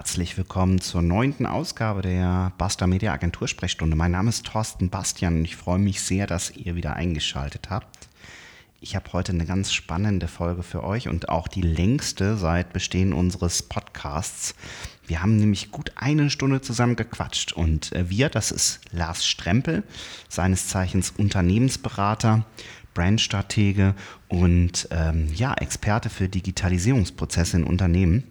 Herzlich willkommen zur neunten Ausgabe der Basta Media Agentur Sprechstunde. Mein Name ist Thorsten Bastian und ich freue mich sehr, dass ihr wieder eingeschaltet habt. Ich habe heute eine ganz spannende Folge für euch und auch die längste seit Bestehen unseres Podcasts. Wir haben nämlich gut eine Stunde zusammen gequatscht und äh, wir, das ist Lars Strempel, seines Zeichens Unternehmensberater, Brandstratege und ähm, ja, Experte für Digitalisierungsprozesse in Unternehmen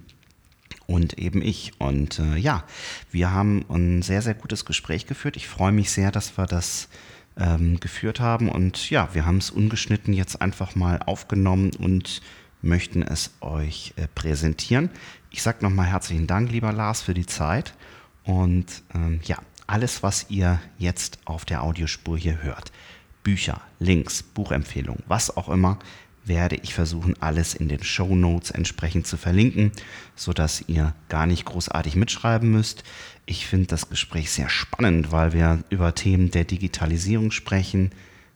und eben ich. Und äh, ja, wir haben ein sehr, sehr gutes Gespräch geführt. Ich freue mich sehr, dass wir das ähm, geführt haben. Und ja, wir haben es ungeschnitten jetzt einfach mal aufgenommen und möchten es euch äh, präsentieren. Ich sage nochmal herzlichen Dank, lieber Lars, für die Zeit. Und ähm, ja, alles, was ihr jetzt auf der Audiospur hier hört, Bücher, Links, Buchempfehlungen, was auch immer, werde ich versuchen, alles in den Show Notes entsprechend zu verlinken, sodass ihr gar nicht großartig mitschreiben müsst. Ich finde das Gespräch sehr spannend, weil wir über Themen der Digitalisierung sprechen.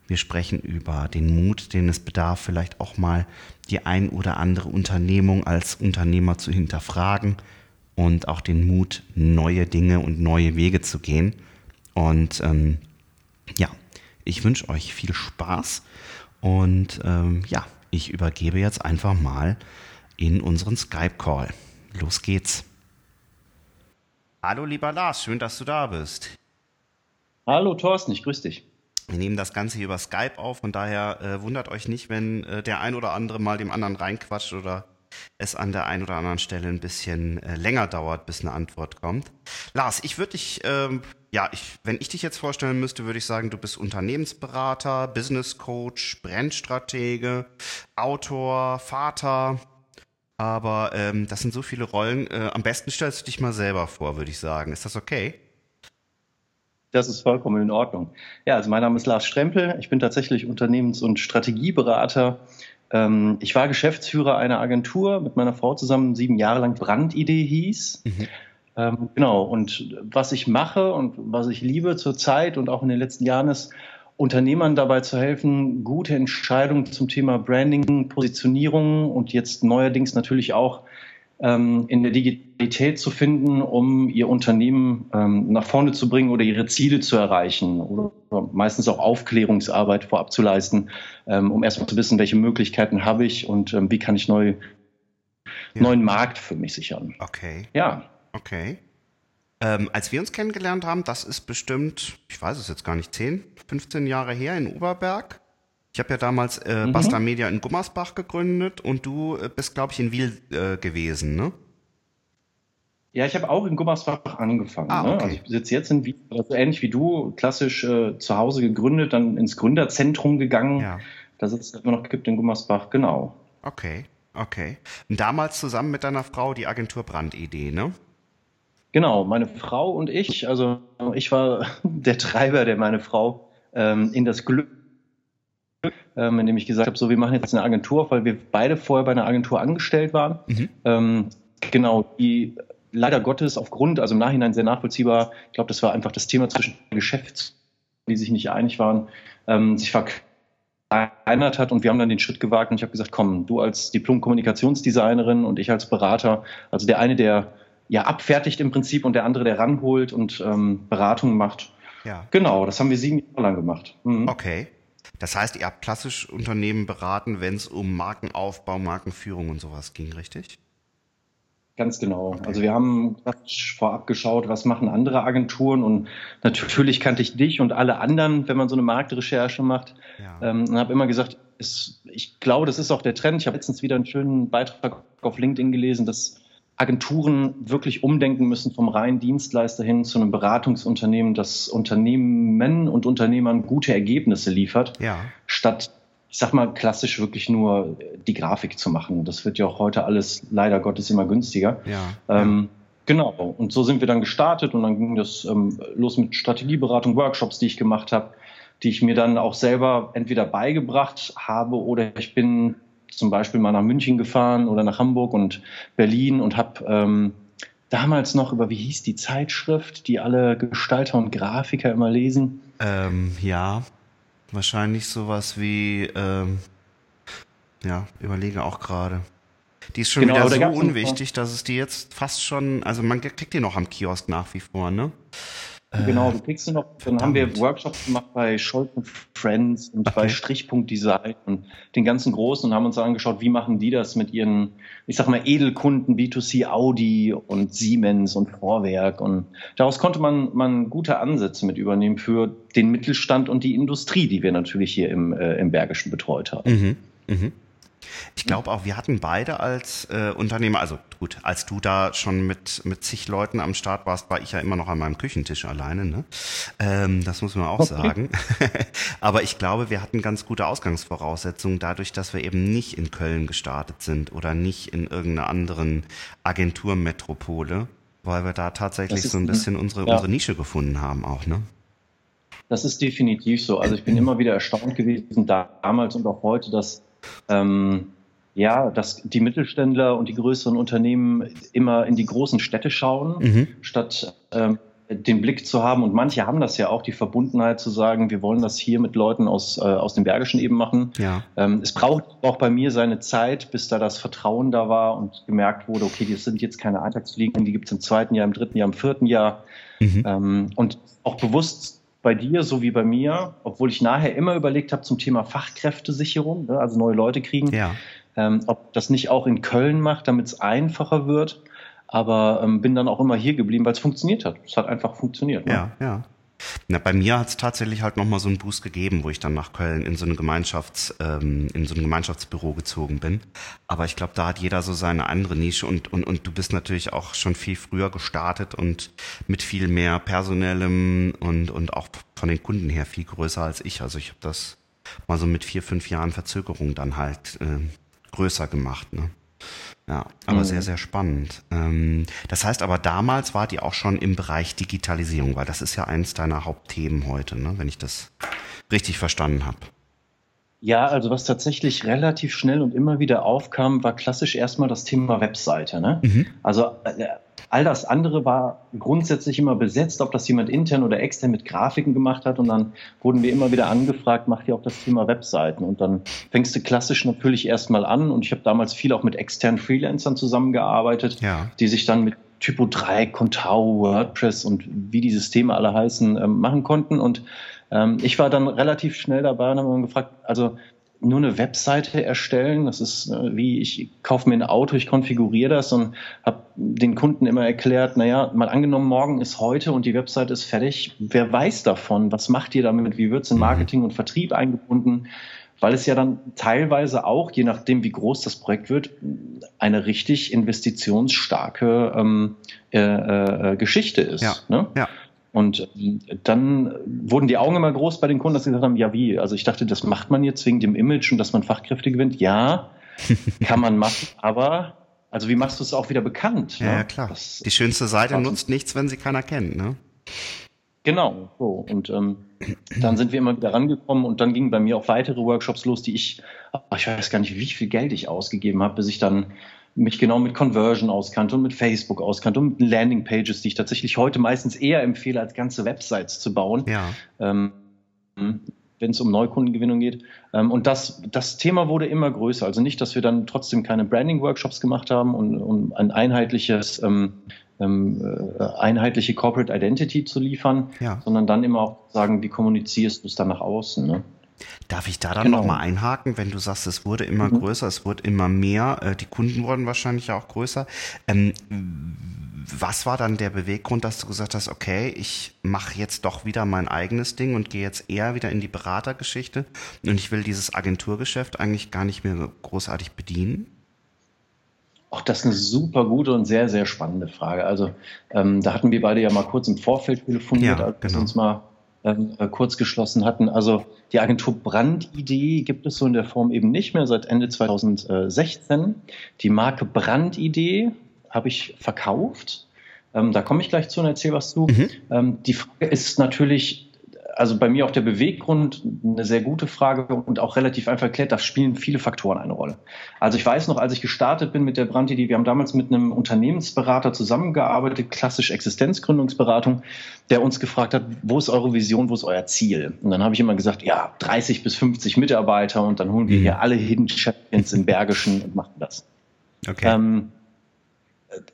Wir sprechen über den Mut, den es bedarf, vielleicht auch mal die ein oder andere Unternehmung als Unternehmer zu hinterfragen und auch den Mut, neue Dinge und neue Wege zu gehen. Und ähm, ja, ich wünsche euch viel Spaß und ähm, ja, ich übergebe jetzt einfach mal in unseren Skype-Call. Los geht's. Hallo lieber Lars, schön, dass du da bist. Hallo Thorsten, ich grüße dich. Wir nehmen das Ganze hier über Skype auf, von daher äh, wundert euch nicht, wenn äh, der ein oder andere mal dem anderen reinquatscht oder es an der einen oder anderen Stelle ein bisschen äh, länger dauert, bis eine Antwort kommt. Lars, ich würde dich, ähm, ja, ich, wenn ich dich jetzt vorstellen müsste, würde ich sagen, du bist Unternehmensberater, Business Coach, Brandstratege, Autor, Vater. Aber ähm, das sind so viele Rollen. Äh, am besten stellst du dich mal selber vor, würde ich sagen. Ist das okay? Das ist vollkommen in Ordnung. Ja, also mein Name ist Lars Strempel. Ich bin tatsächlich Unternehmens- und Strategieberater ähm, ich war Geschäftsführer einer Agentur mit meiner Frau zusammen, sieben Jahre lang Brandidee hieß. Mhm. Ähm, genau, und was ich mache und was ich liebe zurzeit und auch in den letzten Jahren ist, Unternehmern dabei zu helfen, gute Entscheidungen zum Thema Branding, Positionierung und jetzt neuerdings natürlich auch ähm, in der Digitalität zu finden, um ihr Unternehmen ähm, nach vorne zu bringen oder ihre Ziele zu erreichen oder meistens auch Aufklärungsarbeit vorab zu leisten, ähm, um erstmal zu wissen, welche Möglichkeiten habe ich und wie kann ich neu, ja. neuen Markt für mich sichern. Okay. Ja. Okay. Ähm, als wir uns kennengelernt haben, das ist bestimmt, ich weiß es jetzt gar nicht, 10, 15 Jahre her in Oberberg. Ich habe ja damals äh, mhm. Basta Media in Gummersbach gegründet und du äh, bist, glaube ich, in Wiel äh, gewesen, ne? Ja, ich habe auch in Gummersbach angefangen. Ah, okay. ne? Also ich sitze jetzt in Wiel, also ähnlich wie du, klassisch äh, zu Hause gegründet, dann ins Gründerzentrum gegangen. Ja. Da sitzt immer noch gibt in Gummersbach, genau. Okay, okay. Und damals zusammen mit deiner Frau die Agentur Brandidee, ne? Genau, meine Frau und ich, also ich war der Treiber, der meine Frau ähm, in das Glück ähm, indem ich gesagt habe, so wir machen jetzt eine Agentur, weil wir beide vorher bei einer Agentur angestellt waren. Mhm. Ähm, genau, die leider Gottes aufgrund, also im Nachhinein sehr nachvollziehbar, ich glaube, das war einfach das Thema zwischen Geschäfts, die sich nicht einig waren, ähm, sich verkleinert hat und wir haben dann den Schritt gewagt und ich habe gesagt, komm, du als Diplom-Kommunikationsdesignerin und ich als Berater, also der eine, der ja abfertigt im Prinzip und der andere, der ranholt und ähm, Beratungen macht. Ja. Genau, das haben wir sieben Jahre lang gemacht. Mhm. Okay. Das heißt, ihr habt klassisch Unternehmen beraten, wenn es um Markenaufbau, Markenführung und sowas ging, richtig? Ganz genau. Okay. Also wir haben vorab geschaut, was machen andere Agenturen und natürlich kannte ich dich und alle anderen, wenn man so eine Marktrecherche macht. Ja. Ähm, und habe immer gesagt, es, ich glaube, das ist auch der Trend. Ich habe letztens wieder einen schönen Beitrag auf LinkedIn gelesen, dass Agenturen wirklich umdenken müssen vom reinen Dienstleister hin zu einem Beratungsunternehmen, das Unternehmen und Unternehmern gute Ergebnisse liefert, ja. statt, ich sag mal, klassisch wirklich nur die Grafik zu machen. Das wird ja auch heute alles leider Gottes immer günstiger. Ja. Ähm, genau. Und so sind wir dann gestartet und dann ging das ähm, los mit Strategieberatung, Workshops, die ich gemacht habe, die ich mir dann auch selber entweder beigebracht habe oder ich bin zum Beispiel mal nach München gefahren oder nach Hamburg und Berlin und habe ähm, damals noch über, wie hieß die Zeitschrift, die alle Gestalter und Grafiker immer lesen? Ähm, ja, wahrscheinlich sowas wie, ähm, ja, überlege auch gerade. Die ist schon genau, wieder so unwichtig, dass es die jetzt fast schon, also man kriegt die noch am Kiosk nach wie vor, ne? Genau, du kriegst du noch, dann haben wir Workshops gemacht bei Scholz Friends und okay. bei Strichpunkt Design und den ganzen Großen und haben uns angeschaut, wie machen die das mit ihren, ich sag mal, Edelkunden, B2C Audi und Siemens und Vorwerk und daraus konnte man, man gute Ansätze mit übernehmen für den Mittelstand und die Industrie, die wir natürlich hier im, äh, im Bergischen betreut haben. Mhm. Mhm. Ich glaube auch, wir hatten beide als äh, Unternehmer, also gut, als du da schon mit, mit zig Leuten am Start warst, war ich ja immer noch an meinem Küchentisch alleine. Ne? Ähm, das muss man auch okay. sagen. Aber ich glaube, wir hatten ganz gute Ausgangsvoraussetzungen dadurch, dass wir eben nicht in Köln gestartet sind oder nicht in irgendeiner anderen Agenturmetropole, weil wir da tatsächlich so ein bisschen unsere, ja. unsere Nische gefunden haben auch. Ne? Das ist definitiv so. Also ich bin immer wieder erstaunt gewesen, damals und auch heute, dass ähm, ja, dass die Mittelständler und die größeren Unternehmen immer in die großen Städte schauen, mhm. statt ähm, den Blick zu haben. Und manche haben das ja auch, die Verbundenheit zu sagen, wir wollen das hier mit Leuten aus, äh, aus dem Bergischen eben machen. Ja. Ähm, es braucht auch bei mir seine Zeit, bis da das Vertrauen da war und gemerkt wurde, okay, das sind jetzt keine Alltagsfliegen, die gibt es im zweiten Jahr, im dritten Jahr, im vierten Jahr. Mhm. Ähm, und auch bewusst bei dir so wie bei mir, obwohl ich nachher immer überlegt habe zum Thema Fachkräftesicherung, ne, also neue Leute kriegen, ja. ähm, ob das nicht auch in Köln macht, damit es einfacher wird. Aber ähm, bin dann auch immer hier geblieben, weil es funktioniert hat. Es hat einfach funktioniert. Ne? Ja, ja. Na, bei mir hat es tatsächlich halt nochmal so einen Boost gegeben, wo ich dann nach Köln in so, eine Gemeinschafts, ähm, in so ein Gemeinschaftsbüro gezogen bin. Aber ich glaube, da hat jeder so seine andere Nische und, und, und du bist natürlich auch schon viel früher gestartet und mit viel mehr personellem und, und auch von den Kunden her viel größer als ich. Also ich habe das mal so mit vier, fünf Jahren Verzögerung dann halt äh, größer gemacht. Ne? Ja, aber mhm. sehr, sehr spannend. Ähm, das heißt aber, damals war die auch schon im Bereich Digitalisierung, weil das ist ja eins deiner Hauptthemen heute, ne? wenn ich das richtig verstanden habe. Ja, also was tatsächlich relativ schnell und immer wieder aufkam, war klassisch erstmal das Thema Webseite. Ne? Mhm. Also äh, All das andere war grundsätzlich immer besetzt, ob das jemand intern oder extern mit Grafiken gemacht hat. Und dann wurden wir immer wieder angefragt, macht ihr auch das Thema Webseiten? Und dann fängst du klassisch natürlich erstmal an. Und ich habe damals viel auch mit externen Freelancern zusammengearbeitet, ja. die sich dann mit Typo 3, Contao, WordPress und wie die Systeme alle heißen, ähm, machen konnten. Und ähm, ich war dann relativ schnell dabei und habe gefragt, also nur eine Webseite erstellen. Das ist äh, wie ich kaufe mir ein Auto, ich konfiguriere das und habe den Kunden immer erklärt, naja, mal angenommen, morgen ist heute und die Webseite ist fertig. Wer weiß davon? Was macht ihr damit? Wie wird es in mhm. Marketing und Vertrieb eingebunden? Weil es ja dann teilweise auch, je nachdem wie groß das Projekt wird, eine richtig investitionsstarke ähm, äh, äh, Geschichte ist. Ja. Ne? ja. Und dann wurden die Augen immer groß bei den Kunden, dass sie gesagt haben, ja wie? Also ich dachte, das macht man jetzt wegen dem Image und dass man Fachkräfte gewinnt. Ja, kann man machen, aber also wie machst du es auch wieder bekannt? Ja, ne? klar. Das, die schönste Seite nutzt nichts, wenn sie keiner kennt, ne? Genau, so. Und ähm, dann sind wir immer wieder rangekommen und dann gingen bei mir auch weitere Workshops los, die ich, ich weiß gar nicht, wie viel Geld ich ausgegeben habe, bis ich dann mich genau mit Conversion auskannte und mit Facebook auskannte und mit Landingpages, die ich tatsächlich heute meistens eher empfehle, als ganze Websites zu bauen. Ja. Ähm, wenn es um Neukundengewinnung geht. Ähm, und das, das Thema wurde immer größer. Also nicht, dass wir dann trotzdem keine Branding-Workshops gemacht haben und um ein einheitliches, ähm, ähm, äh, einheitliche Corporate Identity zu liefern, ja. sondern dann immer auch sagen, wie kommunizierst du es dann nach außen. Ne? Darf ich da dann genau. nochmal einhaken, wenn du sagst, es wurde immer mhm. größer, es wurde immer mehr, äh, die Kunden wurden wahrscheinlich auch größer. Ähm, was war dann der Beweggrund, dass du gesagt hast, okay, ich mache jetzt doch wieder mein eigenes Ding und gehe jetzt eher wieder in die Beratergeschichte und ich will dieses Agenturgeschäft eigentlich gar nicht mehr großartig bedienen? Auch das ist eine super gute und sehr, sehr spannende Frage. Also ähm, da hatten wir beide ja mal kurz im Vorfeld telefoniert, ja, als genau. wir uns mal ähm, äh, kurz geschlossen hatten. Also die Agentur Brandidee gibt es so in der Form eben nicht mehr seit Ende 2016. Die Marke Brandidee habe ich verkauft. Ähm, da komme ich gleich zu und erzähle was zu. Mhm. Ähm, die Frage ist natürlich, also bei mir auch der Beweggrund eine sehr gute Frage und auch relativ einfach erklärt, da spielen viele Faktoren eine Rolle. Also ich weiß noch, als ich gestartet bin mit der Brandidee, wir haben damals mit einem Unternehmensberater zusammengearbeitet, klassisch Existenzgründungsberatung, der uns gefragt hat, wo ist eure Vision, wo ist euer Ziel? Und dann habe ich immer gesagt, ja, 30 bis 50 Mitarbeiter und dann holen wir mhm. hier alle Hidden Champions im Bergischen und machen das. Okay. Ähm,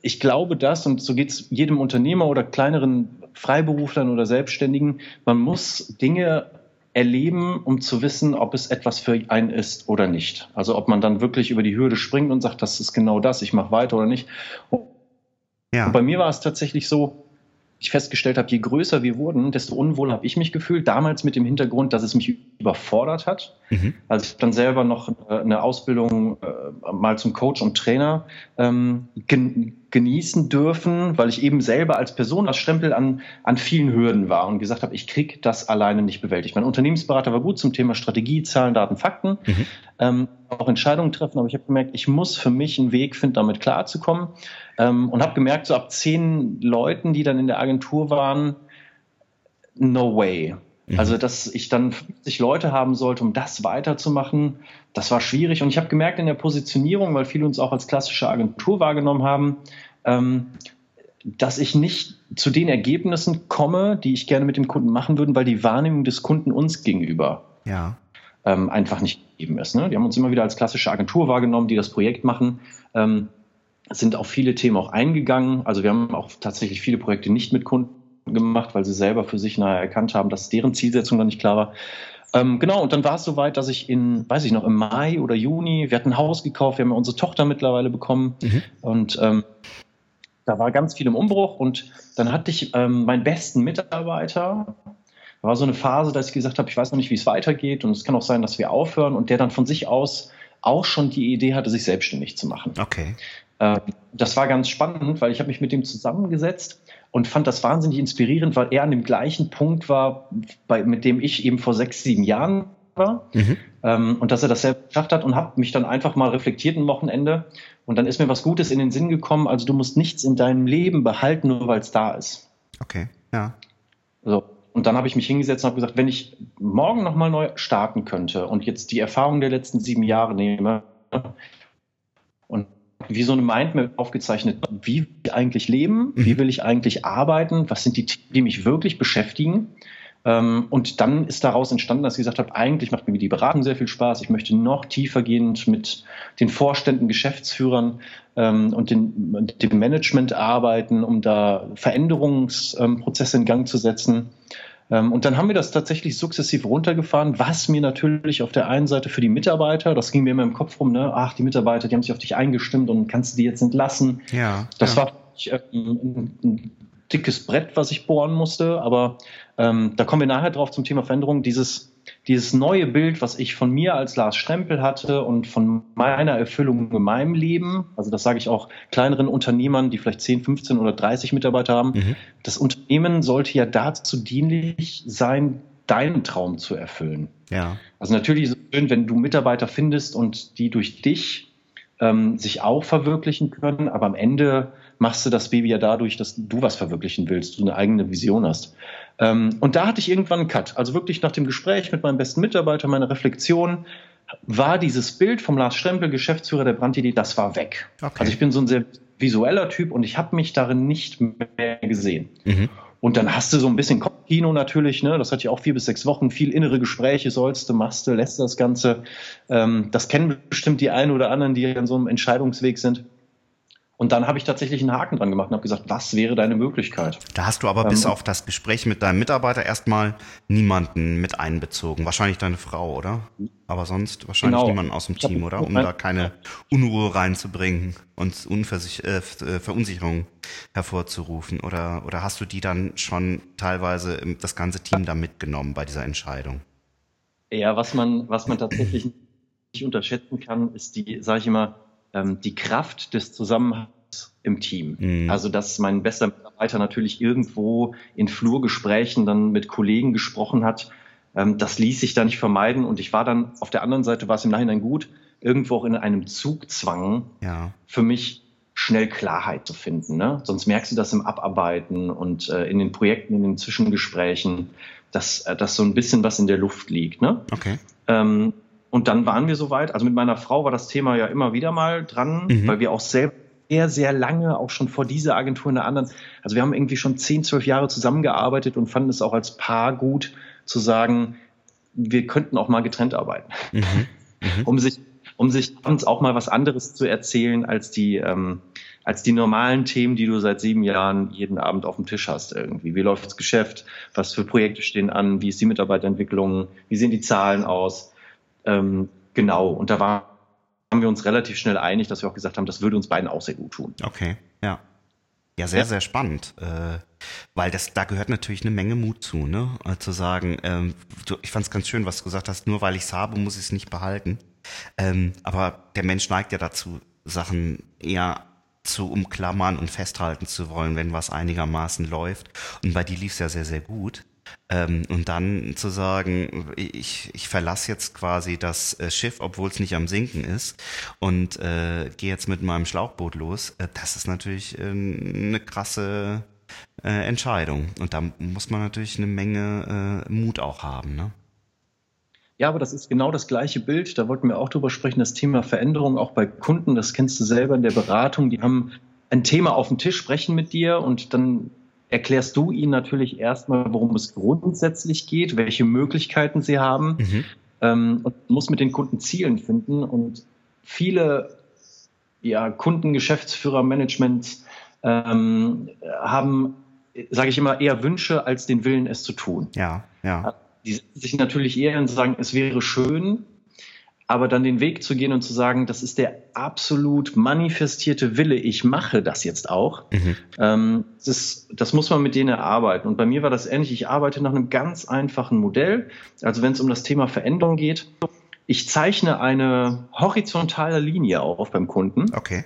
ich glaube das, und so geht es jedem Unternehmer oder kleineren Freiberuflern oder Selbstständigen, man muss Dinge erleben, um zu wissen, ob es etwas für einen ist oder nicht. Also ob man dann wirklich über die Hürde springt und sagt, das ist genau das, ich mache weiter oder nicht. Ja. Und bei mir war es tatsächlich so, ich festgestellt habe, je größer wir wurden, desto unwohl habe ich mich gefühlt. Damals mit dem Hintergrund, dass es mich überfordert hat. Mhm. Also ich dann selber noch äh, eine Ausbildung äh, mal zum Coach und Trainer ähm, genießen dürfen, weil ich eben selber als Person, als Stempel an, an vielen Hürden war und gesagt habe, ich kriege das alleine nicht bewältigt. Mein Unternehmensberater war gut zum Thema Strategie, Zahlen, Daten, Fakten, mhm. ähm, auch Entscheidungen treffen, aber ich habe gemerkt, ich muss für mich einen Weg finden, damit klarzukommen ähm, und habe gemerkt, so ab zehn Leuten, die dann in der Agentur waren, no way. Mhm. Also, dass ich dann 50 Leute haben sollte, um das weiterzumachen, das war schwierig. Und ich habe gemerkt in der Positionierung, weil viele uns auch als klassische Agentur wahrgenommen haben, ähm, dass ich nicht zu den Ergebnissen komme, die ich gerne mit dem Kunden machen würde, weil die Wahrnehmung des Kunden uns gegenüber ja. ähm, einfach nicht gegeben ist. Ne? Die haben uns immer wieder als klassische Agentur wahrgenommen, die das Projekt machen. Ähm, sind auf viele Themen auch eingegangen. Also wir haben auch tatsächlich viele Projekte nicht mit Kunden gemacht, weil sie selber für sich nachher erkannt haben, dass deren Zielsetzung dann nicht klar war. Ähm, genau, und dann war es soweit, dass ich in, weiß ich noch, im Mai oder Juni, wir hatten ein Haus gekauft, wir haben unsere Tochter mittlerweile bekommen mhm. und ähm, da war ganz viel im Umbruch und dann hatte ich ähm, meinen besten Mitarbeiter, da war so eine Phase, dass ich gesagt habe, ich weiß noch nicht, wie es weitergeht und es kann auch sein, dass wir aufhören und der dann von sich aus auch schon die Idee hatte, sich selbstständig zu machen. Okay. Ähm, das war ganz spannend, weil ich habe mich mit dem zusammengesetzt und fand das wahnsinnig inspirierend, weil er an dem gleichen Punkt war, bei, mit dem ich eben vor sechs, sieben Jahren war. Mhm. Ähm, und dass er das selbst geschafft hat und habe mich dann einfach mal reflektiert ein Wochenende. Und dann ist mir was Gutes in den Sinn gekommen. Also du musst nichts in deinem Leben behalten, nur weil es da ist. Okay, ja. So. Und dann habe ich mich hingesetzt und habe gesagt, wenn ich morgen nochmal neu starten könnte und jetzt die Erfahrung der letzten sieben Jahre nehme und wie so eine Mindmap aufgezeichnet, wie will ich eigentlich leben, wie mhm. will ich eigentlich arbeiten, was sind die Themen, die mich wirklich beschäftigen. Ähm, und dann ist daraus entstanden, dass ich gesagt habe, eigentlich macht mir die Beratung sehr viel Spaß. Ich möchte noch tiefergehend mit den Vorständen, Geschäftsführern ähm, und den, dem Management arbeiten, um da Veränderungsprozesse in Gang zu setzen. Ähm, und dann haben wir das tatsächlich sukzessiv runtergefahren, was mir natürlich auf der einen Seite für die Mitarbeiter, das ging mir immer im Kopf rum, ne, ach, die Mitarbeiter, die haben sich auf dich eingestimmt und kannst du die jetzt entlassen. Ja. Das ja. war ein, ein, dickes Brett, was ich bohren musste, aber ähm, da kommen wir nachher drauf zum Thema Veränderung. Dieses, dieses neue Bild, was ich von mir als Lars Strempel hatte und von meiner Erfüllung in meinem Leben, also das sage ich auch kleineren Unternehmern, die vielleicht 10, 15 oder 30 Mitarbeiter haben, mhm. das Unternehmen sollte ja dazu dienlich sein, deinen Traum zu erfüllen. Ja. Also natürlich ist es schön, wenn du Mitarbeiter findest und die durch dich ähm, sich auch verwirklichen können, aber am Ende machst du das Baby ja dadurch, dass du was verwirklichen willst, du eine eigene Vision hast. Ähm, und da hatte ich irgendwann einen Cut. Also wirklich nach dem Gespräch mit meinem besten Mitarbeiter, meiner Reflexion, war dieses Bild vom Lars Strempel, Geschäftsführer der Brandidee, das war weg. Okay. Also ich bin so ein sehr visueller Typ und ich habe mich darin nicht mehr gesehen. Mhm. Und dann hast du so ein bisschen Kopfkino natürlich, ne? Das hat ja auch vier bis sechs Wochen, viel innere Gespräche, sollst du, machst du, lässt das Ganze. Ähm, das kennen bestimmt die einen oder anderen, die an so einem Entscheidungsweg sind. Und dann habe ich tatsächlich einen Haken dran gemacht und habe gesagt, was wäre deine Möglichkeit? Da hast du aber ähm, bis auf das Gespräch mit deinem Mitarbeiter erstmal niemanden mit einbezogen. Wahrscheinlich deine Frau, oder? Aber sonst wahrscheinlich genau. niemanden aus dem Team, oder? Um da keine Unruhe reinzubringen und Unversich äh, äh, Verunsicherung hervorzurufen. Oder, oder hast du die dann schon teilweise das ganze Team da mitgenommen bei dieser Entscheidung? Ja, was man, was man tatsächlich nicht unterschätzen kann, ist die, sage ich immer, ähm, die Kraft des Zusammenhangs im Team. Mhm. Also, dass mein bester Mitarbeiter natürlich irgendwo in Flurgesprächen dann mit Kollegen gesprochen hat, ähm, das ließ sich da nicht vermeiden. Und ich war dann auf der anderen Seite, war es im Nachhinein gut, irgendwo auch in einem Zugzwang ja. für mich schnell Klarheit zu finden. Ne? Sonst merkst du das im Abarbeiten und äh, in den Projekten, in den Zwischengesprächen, dass, äh, dass so ein bisschen was in der Luft liegt. Ne? Okay. Ähm, und dann waren wir soweit. Also mit meiner Frau war das Thema ja immer wieder mal dran, mhm. weil wir auch selbst sehr, sehr lange, auch schon vor dieser Agentur in der anderen, also wir haben irgendwie schon zehn, zwölf Jahre zusammengearbeitet und fanden es auch als Paar gut zu sagen, wir könnten auch mal getrennt arbeiten. Mhm. Mhm. Um sich um sich abends auch mal was anderes zu erzählen als die, ähm, als die normalen Themen, die du seit sieben Jahren jeden Abend auf dem Tisch hast irgendwie. Wie läuft das Geschäft? Was für Projekte stehen an? Wie ist die Mitarbeiterentwicklung? Wie sehen die Zahlen aus? Ähm, genau. Und da waren wir uns relativ schnell einig, dass wir auch gesagt haben, das würde uns beiden auch sehr gut tun. Okay, ja. Ja, sehr, sehr spannend, äh, weil das da gehört natürlich eine Menge Mut zu, ne? Äh, zu sagen, ähm, du, ich fand es ganz schön, was du gesagt hast, nur weil ich es habe, muss ich es nicht behalten. Ähm, aber der Mensch neigt ja dazu, Sachen eher zu umklammern und festhalten zu wollen, wenn was einigermaßen läuft. Und bei dir lief es ja sehr, sehr gut. Ähm, und dann zu sagen, ich, ich verlasse jetzt quasi das äh, Schiff, obwohl es nicht am Sinken ist und äh, gehe jetzt mit meinem Schlauchboot los, äh, das ist natürlich äh, eine krasse äh, Entscheidung. Und da muss man natürlich eine Menge äh, Mut auch haben. Ne? Ja, aber das ist genau das gleiche Bild. Da wollten wir auch drüber sprechen, das Thema Veränderung auch bei Kunden. Das kennst du selber in der Beratung. Die haben ein Thema auf dem Tisch, sprechen mit dir und dann erklärst du ihnen natürlich erstmal, worum es grundsätzlich geht, welche Möglichkeiten sie haben mhm. ähm, und muss mit den Kunden Zielen finden. Und viele ja, Kunden, Geschäftsführer, Management ähm, haben, sage ich immer, eher Wünsche als den Willen, es zu tun. Ja, ja. Die setzen sich natürlich eher und sagen, es wäre schön, aber dann den Weg zu gehen und zu sagen, das ist der absolut manifestierte Wille, ich mache das jetzt auch, mhm. ähm, das, das, muss man mit denen erarbeiten. Und bei mir war das ähnlich, ich arbeite nach einem ganz einfachen Modell. Also wenn es um das Thema Veränderung geht, ich zeichne eine horizontale Linie auf beim Kunden. Okay.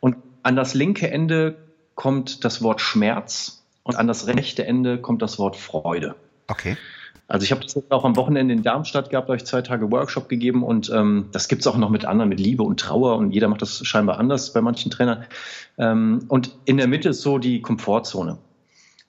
Und an das linke Ende kommt das Wort Schmerz und an das rechte Ende kommt das Wort Freude. Okay. Also ich habe das auch am Wochenende in Darmstadt gehabt, euch zwei Tage Workshop gegeben und ähm, das gibt's auch noch mit anderen, mit Liebe und Trauer und jeder macht das scheinbar anders bei manchen Trainern. Ähm, und in der Mitte ist so die Komfortzone.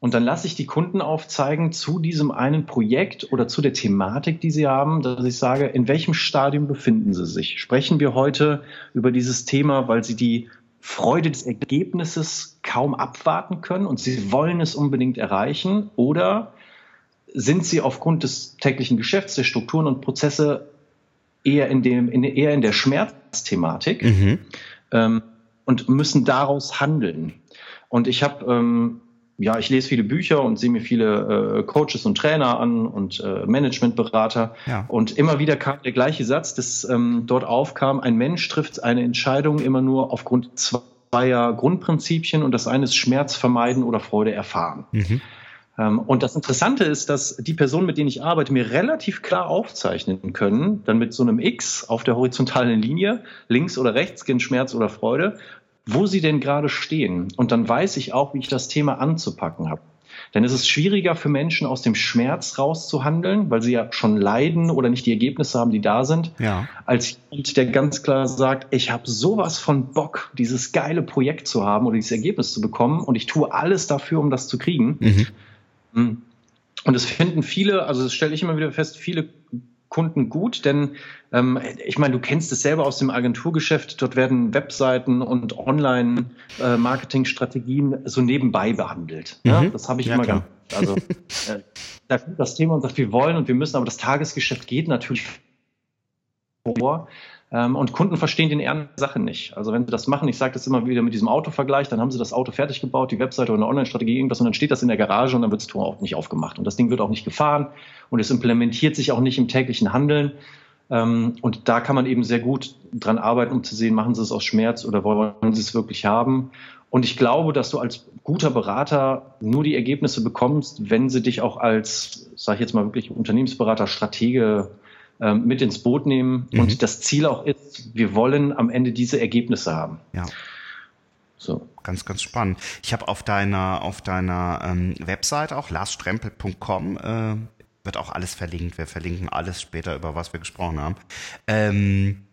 Und dann lasse ich die Kunden aufzeigen zu diesem einen Projekt oder zu der Thematik, die sie haben, dass ich sage, in welchem Stadium befinden sie sich? Sprechen wir heute über dieses Thema, weil sie die Freude des Ergebnisses kaum abwarten können und sie wollen es unbedingt erreichen? Oder sind sie aufgrund des täglichen Geschäfts, der Strukturen und Prozesse eher in, dem, in, eher in der Schmerzthematik mhm. ähm, und müssen daraus handeln. Und ich habe, ähm, ja, ich lese viele Bücher und sehe mir viele äh, Coaches und Trainer an und äh, Managementberater. Ja. Und immer wieder kam der gleiche Satz, dass ähm, dort aufkam, ein Mensch trifft eine Entscheidung immer nur aufgrund zweier Grundprinzipien und das eine ist Schmerz vermeiden oder Freude erfahren. Mhm. Ähm, und das Interessante ist, dass die Personen, mit denen ich arbeite, mir relativ klar aufzeichnen können, dann mit so einem X auf der horizontalen Linie, links oder rechts, gehen Schmerz oder Freude, wo sie denn gerade stehen. Und dann weiß ich auch, wie ich das Thema anzupacken habe. Denn es ist schwieriger für Menschen aus dem Schmerz rauszuhandeln, weil sie ja schon leiden oder nicht die Ergebnisse haben, die da sind, ja. als jemand, der ganz klar sagt, ich habe sowas von Bock, dieses geile Projekt zu haben oder dieses Ergebnis zu bekommen und ich tue alles dafür, um das zu kriegen. Mhm. Hm. Und es finden viele, also das stelle ich immer wieder fest, viele Kunden gut, denn ähm, ich meine, du kennst es selber aus dem Agenturgeschäft, dort werden Webseiten und Online-Marketing-Strategien äh, so nebenbei behandelt. Mhm. Ja, das habe ich ja, immer klar. ganz. Also äh, da kommt das Thema und sagt, wir wollen und wir müssen, aber das Tagesgeschäft geht natürlich vor. Ähm, und Kunden verstehen den Ernst der Sache nicht. Also wenn sie das machen, ich sage das immer wieder mit diesem Autovergleich, dann haben sie das Auto fertig gebaut, die Webseite oder eine Online-Strategie, irgendwas, und dann steht das in der Garage und dann wird das Tor auch nicht aufgemacht. Und das Ding wird auch nicht gefahren und es implementiert sich auch nicht im täglichen Handeln. Ähm, und da kann man eben sehr gut dran arbeiten, um zu sehen, machen sie es aus Schmerz oder wollen sie es wirklich haben. Und ich glaube, dass du als guter Berater nur die Ergebnisse bekommst, wenn sie dich auch als, sage ich jetzt mal wirklich Unternehmensberater, Stratege ähm, mit ins Boot nehmen. Mhm. Und das Ziel auch ist, wir wollen am Ende diese Ergebnisse haben. Ja. So. Ganz, ganz spannend. Ich habe auf deiner, auf deiner ähm, Website auch larsstrempel.com äh, wird auch alles verlinkt. Wir verlinken alles später, über was wir gesprochen haben. Ähm,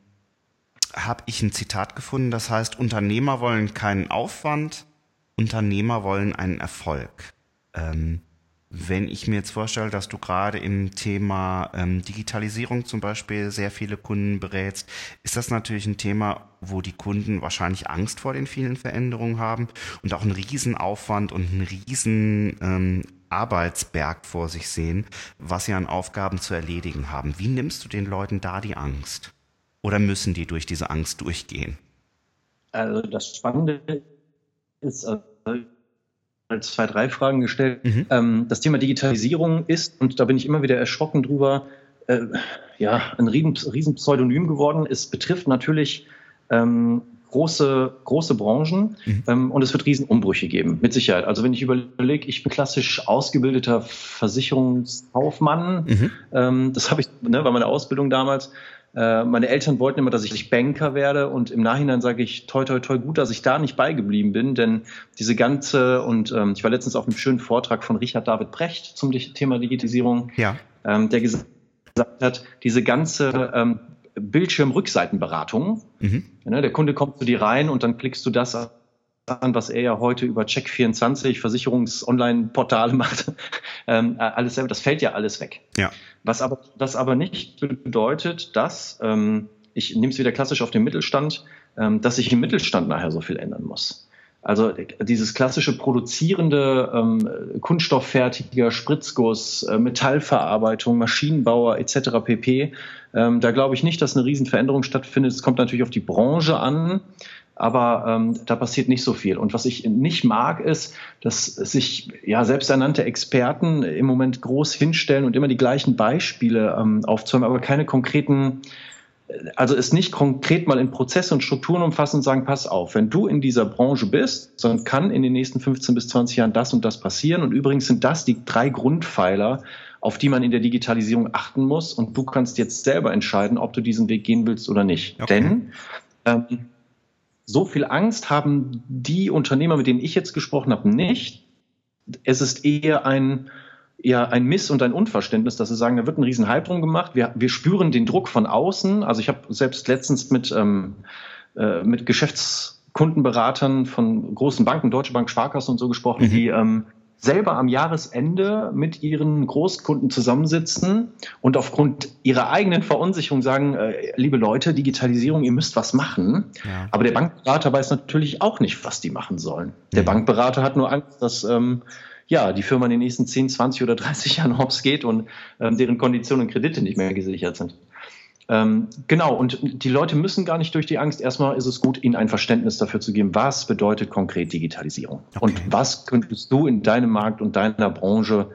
habe ich ein Zitat gefunden, das heißt, Unternehmer wollen keinen Aufwand, Unternehmer wollen einen Erfolg. Ähm, wenn ich mir jetzt vorstelle, dass du gerade im Thema ähm, Digitalisierung zum Beispiel sehr viele Kunden berätst, ist das natürlich ein Thema, wo die Kunden wahrscheinlich Angst vor den vielen Veränderungen haben und auch einen Riesenaufwand und einen riesen ähm, Arbeitsberg vor sich sehen, was sie an Aufgaben zu erledigen haben. Wie nimmst du den Leuten da die Angst? Oder müssen die durch diese Angst durchgehen? Also das Spannende ist, also zwei, drei Fragen gestellt. Mhm. Ähm, das Thema Digitalisierung ist, und da bin ich immer wieder erschrocken drüber, äh, ja, ein riesen, riesen Pseudonym geworden. Es betrifft natürlich ähm, große, große Branchen mhm. ähm, und es wird Riesenumbrüche geben, mit Sicherheit. Also wenn ich überlege, ich bin klassisch ausgebildeter Versicherungskaufmann, mhm. ähm, das habe ich, ne, war meine Ausbildung damals. Äh, meine Eltern wollten immer, dass ich Banker werde und im Nachhinein sage ich, toi, toi, toi, gut, dass ich da nicht beigeblieben bin, denn diese ganze, und ähm, ich war letztens auf einem schönen Vortrag von Richard David Brecht zum Thema Digitalisierung, ja. ähm, der gesagt hat, diese ganze ähm, Bildschirmrückseitenberatung, mhm. ja, der Kunde kommt zu dir rein und dann klickst du das an, was er ja heute über Check24, Versicherungs-Online-Portale macht, ähm, alles selber, das fällt ja alles weg. Ja. Was aber, das aber nicht bedeutet, dass, ähm, ich nehme es wieder klassisch auf den Mittelstand, ähm, dass sich im Mittelstand nachher so viel ändern muss. Also dieses klassische produzierende ähm, Kunststofffertiger, Spritzguss, äh, Metallverarbeitung, Maschinenbauer etc. pp. Ähm, da glaube ich nicht, dass eine Riesenveränderung stattfindet. Es kommt natürlich auf die Branche an aber ähm, da passiert nicht so viel. Und was ich nicht mag, ist, dass sich ja selbsternannte Experten im Moment groß hinstellen und immer die gleichen Beispiele ähm, aufzäumen, aber keine konkreten, also es nicht konkret mal in Prozesse und Strukturen umfassen und sagen, pass auf, wenn du in dieser Branche bist, dann kann in den nächsten 15 bis 20 Jahren das und das passieren. Und übrigens sind das die drei Grundpfeiler, auf die man in der Digitalisierung achten muss. Und du kannst jetzt selber entscheiden, ob du diesen Weg gehen willst oder nicht. Okay. Denn ähm, so viel Angst haben die Unternehmer, mit denen ich jetzt gesprochen habe, nicht. Es ist eher ein, eher ein Miss- und ein Unverständnis, dass sie sagen, da wird ein Riesenhype drum gemacht. Wir, wir spüren den Druck von außen. Also ich habe selbst letztens mit, ähm, äh, mit Geschäftskundenberatern von großen Banken, Deutsche Bank, Sparkasse und so gesprochen, mhm. die ähm, selber am Jahresende mit ihren Großkunden zusammensitzen und aufgrund ihrer eigenen Verunsicherung sagen, äh, liebe Leute, Digitalisierung, ihr müsst was machen. Ja. Aber der Bankberater weiß natürlich auch nicht, was die machen sollen. Der mhm. Bankberater hat nur Angst, dass ähm, ja, die Firma in den nächsten 10, 20 oder 30 Jahren hops geht und ähm, deren Konditionen und Kredite nicht mehr gesichert sind. Ähm, genau, und die Leute müssen gar nicht durch die Angst. Erstmal ist es gut, ihnen ein Verständnis dafür zu geben, was bedeutet konkret Digitalisierung okay. und was könntest du in deinem Markt und deiner Branche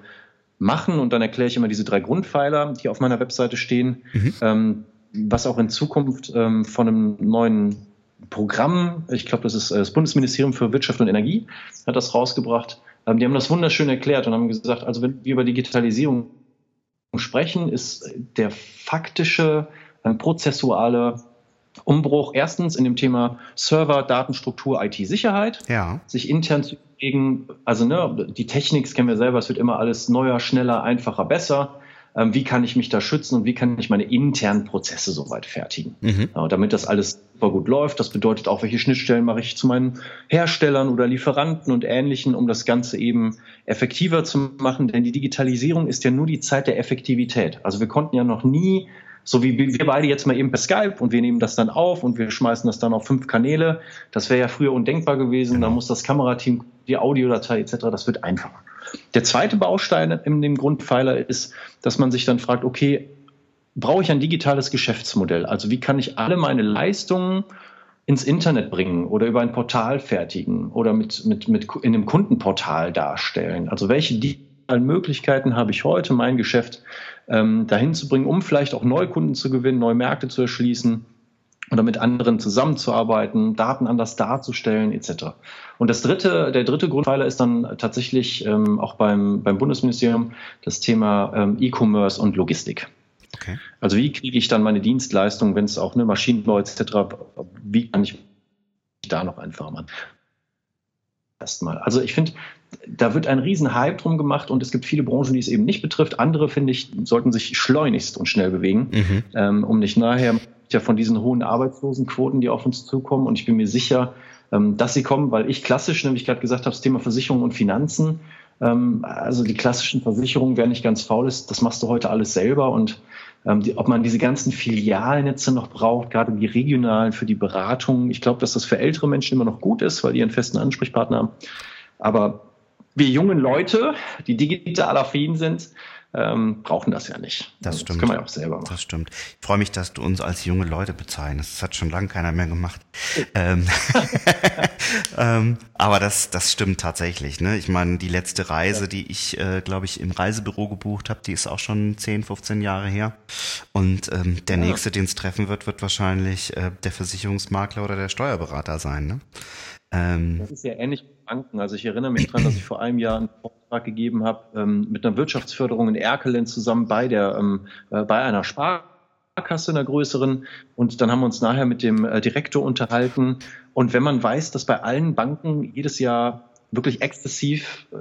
machen. Und dann erkläre ich immer diese drei Grundpfeiler, die auf meiner Webseite stehen, mhm. ähm, was auch in Zukunft ähm, von einem neuen Programm, ich glaube, das ist äh, das Bundesministerium für Wirtschaft und Energie, hat das rausgebracht. Ähm, die haben das wunderschön erklärt und haben gesagt, also wenn wir über Digitalisierung sprechen, ist der faktische ein prozessualer Umbruch erstens in dem Thema Server, Datenstruktur, IT-Sicherheit, ja. sich intern zu bewegen. Also ne, die Technik kennen wir selber, es wird immer alles neuer, schneller, einfacher, besser. Ähm, wie kann ich mich da schützen und wie kann ich meine internen Prozesse soweit fertigen, mhm. ja, damit das alles super gut läuft. Das bedeutet auch, welche Schnittstellen mache ich zu meinen Herstellern oder Lieferanten und Ähnlichen, um das Ganze eben effektiver zu machen. Denn die Digitalisierung ist ja nur die Zeit der Effektivität. Also wir konnten ja noch nie so wie wir beide jetzt mal eben per Skype und wir nehmen das dann auf und wir schmeißen das dann auf fünf Kanäle. Das wäre ja früher undenkbar gewesen. Da genau. muss das Kamerateam, die Audiodatei etc., das wird einfacher. Der zweite Baustein in dem Grundpfeiler ist, dass man sich dann fragt, okay, brauche ich ein digitales Geschäftsmodell? Also wie kann ich alle meine Leistungen ins Internet bringen oder über ein Portal fertigen oder mit, mit, mit in einem Kundenportal darstellen? Also welche digitalen Möglichkeiten habe ich heute, mein Geschäft ähm, dahin zu bringen, um vielleicht auch neue Kunden zu gewinnen, neue Märkte zu erschließen oder mit anderen zusammenzuarbeiten, Daten anders darzustellen etc. Und das dritte, der dritte Grundpfeiler ist dann tatsächlich ähm, auch beim, beim Bundesministerium das Thema ähm, E-Commerce und Logistik. Okay. Also wie kriege ich dann meine Dienstleistung, wenn es auch eine Maschinenbau etc., wie kann ich da noch einfacher machen? Erstmal. Also ich finde, da wird ein riesen Hype drum gemacht und es gibt viele Branchen, die es eben nicht betrifft. Andere, finde ich, sollten sich schleunigst und schnell bewegen, mhm. ähm, um nicht nachher ja von diesen hohen Arbeitslosenquoten, die auf uns zukommen. Und ich bin mir sicher, ähm, dass sie kommen, weil ich klassisch, nämlich gerade gesagt habe, das Thema Versicherung und Finanzen, ähm, also die klassischen Versicherungen, wer nicht ganz faul ist, das machst du heute alles selber und ähm, die, ob man diese ganzen Filialnetze noch braucht, gerade die regionalen für die Beratung. Ich glaube, dass das für ältere Menschen immer noch gut ist, weil die einen festen Ansprechpartner haben. Aber wir jungen Leute, die digital affin sind, ähm, brauchen das ja nicht. Das also, stimmt. Das können wir ja auch selber machen. Das stimmt. Ich freue mich, dass du uns als junge Leute bezeichnest. Das hat schon lange keiner mehr gemacht. ähm, ähm, aber das, das stimmt tatsächlich. Ne? Ich meine, die letzte Reise, die ich, äh, glaube ich, im Reisebüro gebucht habe, die ist auch schon 10, 15 Jahre her. Und ähm, der ja. nächste, den es treffen wird, wird wahrscheinlich äh, der Versicherungsmakler oder der Steuerberater sein. Ne? Ähm, das ist ja ähnlich Banken. Also ich erinnere mich daran, dass ich vor einem Jahr einen Vortrag gegeben habe ähm, mit einer Wirtschaftsförderung in Erkelen zusammen bei der ähm, äh, bei einer Sparkasse, einer größeren. Und dann haben wir uns nachher mit dem äh, Direktor unterhalten. Und wenn man weiß, dass bei allen Banken jedes Jahr wirklich exzessiv äh,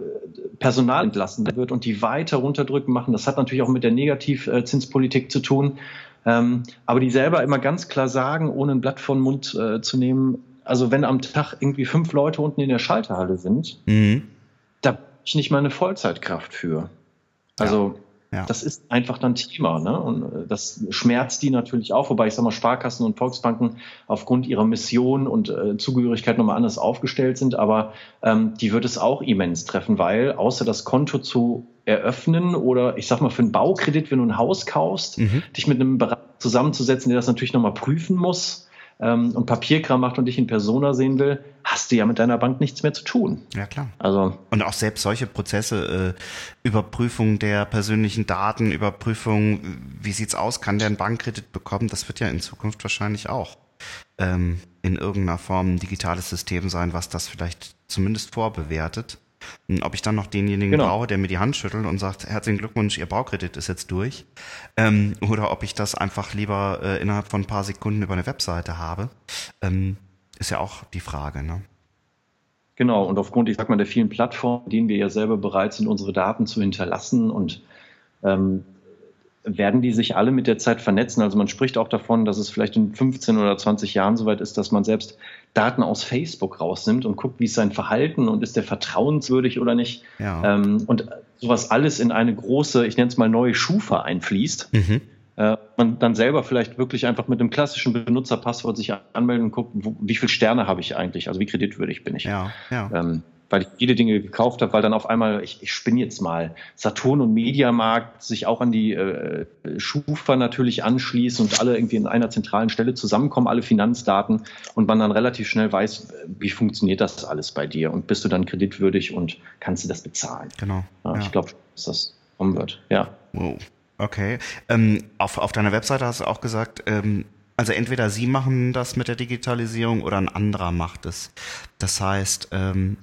Personal entlassen wird und die weiter runterdrücken machen, das hat natürlich auch mit der Negativzinspolitik zu tun. Ähm, aber die selber immer ganz klar sagen, ohne ein Blatt von Mund äh, zu nehmen, also wenn am Tag irgendwie fünf Leute unten in der Schalterhalle sind, mhm. da bin ich nicht mal eine Vollzeitkraft für. Also ja, ja. das ist einfach dann Thema. Ne? Und äh, das schmerzt die natürlich auch, wobei ich sage mal, Sparkassen und Volksbanken aufgrund ihrer Mission und äh, Zugehörigkeit nochmal anders aufgestellt sind, aber ähm, die wird es auch immens treffen, weil außer das Konto zu eröffnen oder ich sag mal für einen Baukredit, wenn du ein Haus kaufst, mhm. dich mit einem Berater zusammenzusetzen, der das natürlich nochmal prüfen muss, ähm, und Papierkram macht und dich in Persona sehen will, hast du ja mit deiner Bank nichts mehr zu tun. Ja, klar. Also, und auch selbst solche Prozesse, äh, Überprüfung der persönlichen Daten, Überprüfung, wie sieht's aus, kann der einen Bankkredit bekommen, das wird ja in Zukunft wahrscheinlich auch ähm, in irgendeiner Form ein digitales System sein, was das vielleicht zumindest vorbewertet. Ob ich dann noch denjenigen genau. brauche, der mir die Hand schüttelt und sagt, herzlichen Glückwunsch, Ihr Baukredit ist jetzt durch. Ähm, oder ob ich das einfach lieber äh, innerhalb von ein paar Sekunden über eine Webseite habe, ähm, ist ja auch die Frage. Ne? Genau, und aufgrund, ich sag mal, der vielen Plattformen, denen wir ja selber bereit sind, unsere Daten zu hinterlassen und ähm, werden die sich alle mit der Zeit vernetzen? Also man spricht auch davon, dass es vielleicht in 15 oder 20 Jahren soweit ist, dass man selbst Daten aus Facebook rausnimmt und guckt, wie ist sein Verhalten und ist der vertrauenswürdig oder nicht. Ja. Ähm, und sowas alles in eine große, ich nenne es mal neue Schufa einfließt. Mhm. Äh, man dann selber vielleicht wirklich einfach mit einem klassischen Benutzerpasswort sich anmelden und guckt, wo, wie viele Sterne habe ich eigentlich, also wie kreditwürdig bin ich. Ja, ja. Ähm, weil ich viele Dinge gekauft habe, weil dann auf einmal, ich, ich spinne jetzt mal, Saturn und Mediamarkt sich auch an die äh, Schufa natürlich anschließen und alle irgendwie in einer zentralen Stelle zusammenkommen, alle Finanzdaten und man dann relativ schnell weiß, wie funktioniert das alles bei dir und bist du dann kreditwürdig und kannst du das bezahlen. Genau. Ja, ja. Ich glaube, dass das kommen wird, ja. Wow. Okay. Ähm, auf, auf deiner Webseite hast du auch gesagt, ähm, also entweder Sie machen das mit der Digitalisierung oder ein anderer macht es. Das heißt, ähm,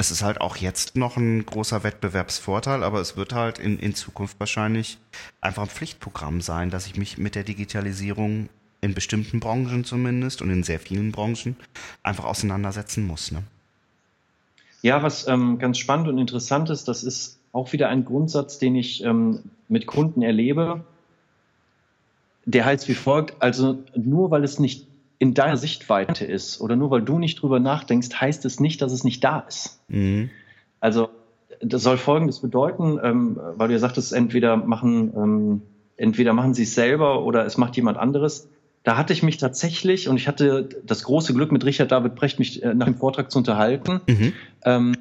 es ist halt auch jetzt noch ein großer Wettbewerbsvorteil, aber es wird halt in, in Zukunft wahrscheinlich einfach ein Pflichtprogramm sein, dass ich mich mit der Digitalisierung in bestimmten Branchen zumindest und in sehr vielen Branchen einfach auseinandersetzen muss. Ne? Ja, was ähm, ganz spannend und interessant ist, das ist auch wieder ein Grundsatz, den ich ähm, mit Kunden erlebe. Der heißt wie folgt, also nur weil es nicht in deiner Sichtweite ist oder nur weil du nicht drüber nachdenkst, heißt es nicht, dass es nicht da ist. Mhm. Also das soll Folgendes bedeuten, ähm, weil du ja sagtest, entweder machen, ähm, entweder machen sie es selber oder es macht jemand anderes. Da hatte ich mich tatsächlich und ich hatte das große Glück, mit Richard David Brecht mich äh, nach dem Vortrag zu unterhalten. Mhm. Ähm,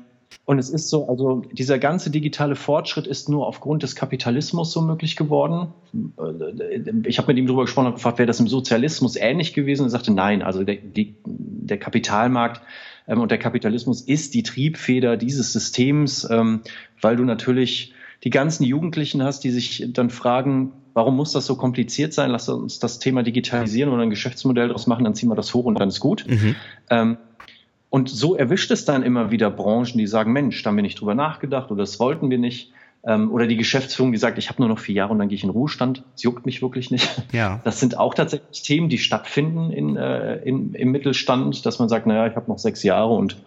und es ist so, also dieser ganze digitale Fortschritt ist nur aufgrund des Kapitalismus so möglich geworden. Ich habe mit ihm darüber gesprochen und gefragt, wäre das im Sozialismus ähnlich gewesen? Er sagte, nein, also der, die, der Kapitalmarkt ähm, und der Kapitalismus ist die Triebfeder dieses Systems, ähm, weil du natürlich die ganzen Jugendlichen hast, die sich dann fragen, warum muss das so kompliziert sein? Lass uns das Thema digitalisieren oder ein Geschäftsmodell daraus machen, dann ziehen wir das hoch und dann ist gut. Mhm. Ähm, und so erwischt es dann immer wieder Branchen, die sagen, Mensch, da haben wir nicht drüber nachgedacht oder das wollten wir nicht. Ähm, oder die Geschäftsführung, die sagt, ich habe nur noch vier Jahre und dann gehe ich in Ruhestand. Das juckt mich wirklich nicht. Ja. Das sind auch tatsächlich Themen, die stattfinden in, äh, in, im Mittelstand, dass man sagt, naja, ich habe noch sechs Jahre und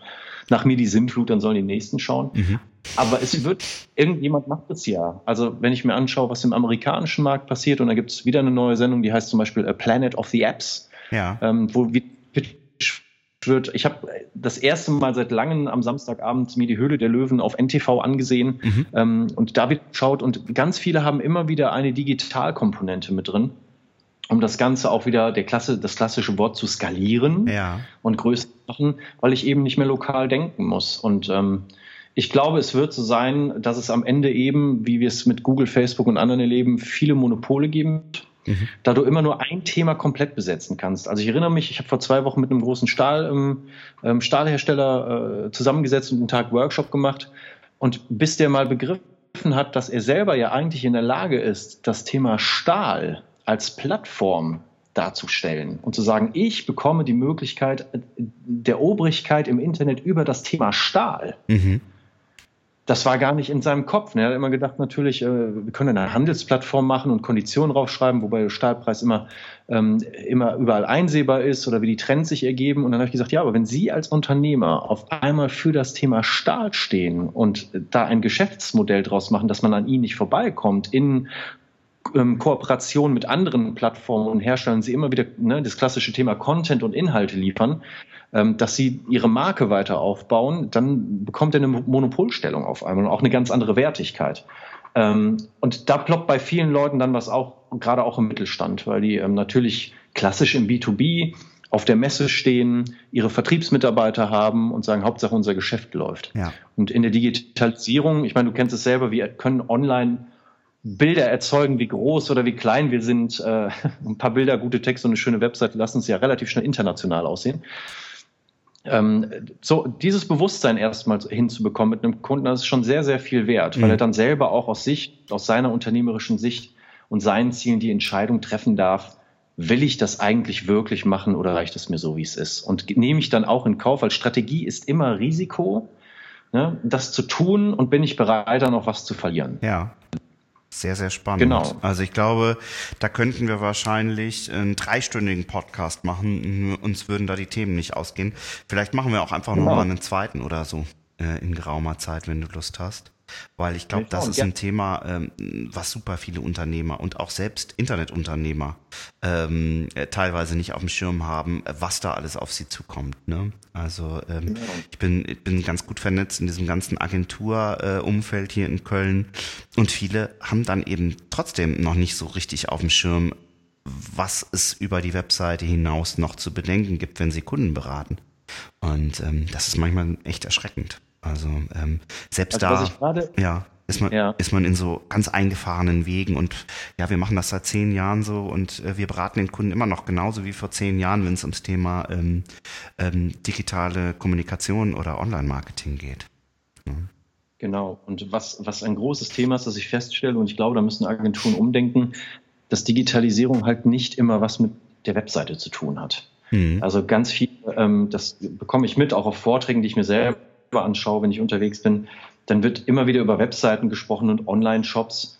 nach mir die Sinnflut, dann sollen die nächsten schauen. Mhm. Aber es wird, irgendjemand macht es ja. Also wenn ich mir anschaue, was im amerikanischen Markt passiert, und da gibt es wieder eine neue Sendung, die heißt zum Beispiel A Planet of the Apps, ja. ähm, wo wir wird. Ich habe das erste Mal seit langem am Samstagabend mir die Höhle der Löwen auf NTV angesehen mhm. ähm, und da wird geschaut und ganz viele haben immer wieder eine Digitalkomponente mit drin, um das Ganze auch wieder der Klasse, das klassische Wort zu skalieren ja. und größer machen, weil ich eben nicht mehr lokal denken muss. Und ähm, Ich glaube, es wird so sein, dass es am Ende eben, wie wir es mit Google, Facebook und anderen erleben, viele Monopole geben wird. Mhm. Da du immer nur ein Thema komplett besetzen kannst. Also ich erinnere mich, ich habe vor zwei Wochen mit einem großen Stahl, ähm, ähm, Stahlhersteller äh, zusammengesetzt und einen Tag Workshop gemacht. Und bis der mal begriffen hat, dass er selber ja eigentlich in der Lage ist, das Thema Stahl als Plattform darzustellen und zu sagen, ich bekomme die Möglichkeit der Obrigkeit im Internet über das Thema Stahl. Mhm das war gar nicht in seinem Kopf. Er hat immer gedacht, natürlich, äh, wir können eine Handelsplattform machen und Konditionen draufschreiben, wobei der Stahlpreis immer, ähm, immer überall einsehbar ist oder wie die Trends sich ergeben. Und dann habe ich gesagt, ja, aber wenn Sie als Unternehmer auf einmal für das Thema Stahl stehen und da ein Geschäftsmodell draus machen, dass man an Ihnen nicht vorbeikommt, in ähm, Kooperation mit anderen Plattformen und Herstellern sie immer wieder ne, das klassische Thema Content und Inhalte liefern, dass sie ihre Marke weiter aufbauen, dann bekommt er eine Monopolstellung auf einmal und auch eine ganz andere Wertigkeit. Ähm, und da ploppt bei vielen Leuten dann was auch, gerade auch im Mittelstand, weil die ähm, natürlich klassisch im B2B auf der Messe stehen, ihre Vertriebsmitarbeiter haben und sagen, Hauptsache unser Geschäft läuft. Ja. Und in der Digitalisierung, ich meine, du kennst es selber, wir können online Bilder erzeugen, wie groß oder wie klein wir sind. Äh, ein paar Bilder, gute Texte und eine schöne Webseite lassen uns ja relativ schnell international aussehen. Ähm, so dieses Bewusstsein erstmal hinzubekommen mit einem Kunden, das ist schon sehr, sehr viel wert, mhm. weil er dann selber auch aus Sicht, aus seiner unternehmerischen Sicht und seinen Zielen die Entscheidung treffen darf, will ich das eigentlich wirklich machen oder reicht es mir so, wie es ist? Und nehme ich dann auch in Kauf, weil Strategie ist immer Risiko, ne, das zu tun und bin ich bereit, dann auch was zu verlieren. Ja. Sehr, sehr spannend. Genau. Also ich glaube, da könnten wir wahrscheinlich einen dreistündigen Podcast machen. Uns würden da die Themen nicht ausgehen. Vielleicht machen wir auch einfach genau. nochmal einen zweiten oder so äh, in geraumer Zeit, wenn du Lust hast. Weil ich glaube, das ist ein Thema, ähm, was super viele Unternehmer und auch selbst Internetunternehmer ähm, äh, teilweise nicht auf dem Schirm haben, was da alles auf sie zukommt. Ne? Also ähm, ich bin, ich bin ganz gut vernetzt in diesem ganzen Agenturumfeld äh, hier in Köln und viele haben dann eben trotzdem noch nicht so richtig auf dem Schirm, was es über die Webseite hinaus noch zu bedenken gibt, wenn sie Kunden beraten. Und ähm, das ist manchmal echt erschreckend. Also ähm, selbst also, da ja, ist, man, ja. ist man in so ganz eingefahrenen Wegen und ja, wir machen das seit zehn Jahren so und äh, wir beraten den Kunden immer noch genauso wie vor zehn Jahren, wenn es ums Thema ähm, ähm, digitale Kommunikation oder Online-Marketing geht. Ja. Genau. Und was, was ein großes Thema ist, das ich feststelle, und ich glaube, da müssen Agenturen umdenken, dass Digitalisierung halt nicht immer was mit der Webseite zu tun hat. Mhm. Also ganz viel, ähm, das bekomme ich mit, auch auf Vorträgen, die ich mir selber anschaue, wenn ich unterwegs bin, dann wird immer wieder über Webseiten gesprochen und Online-Shops.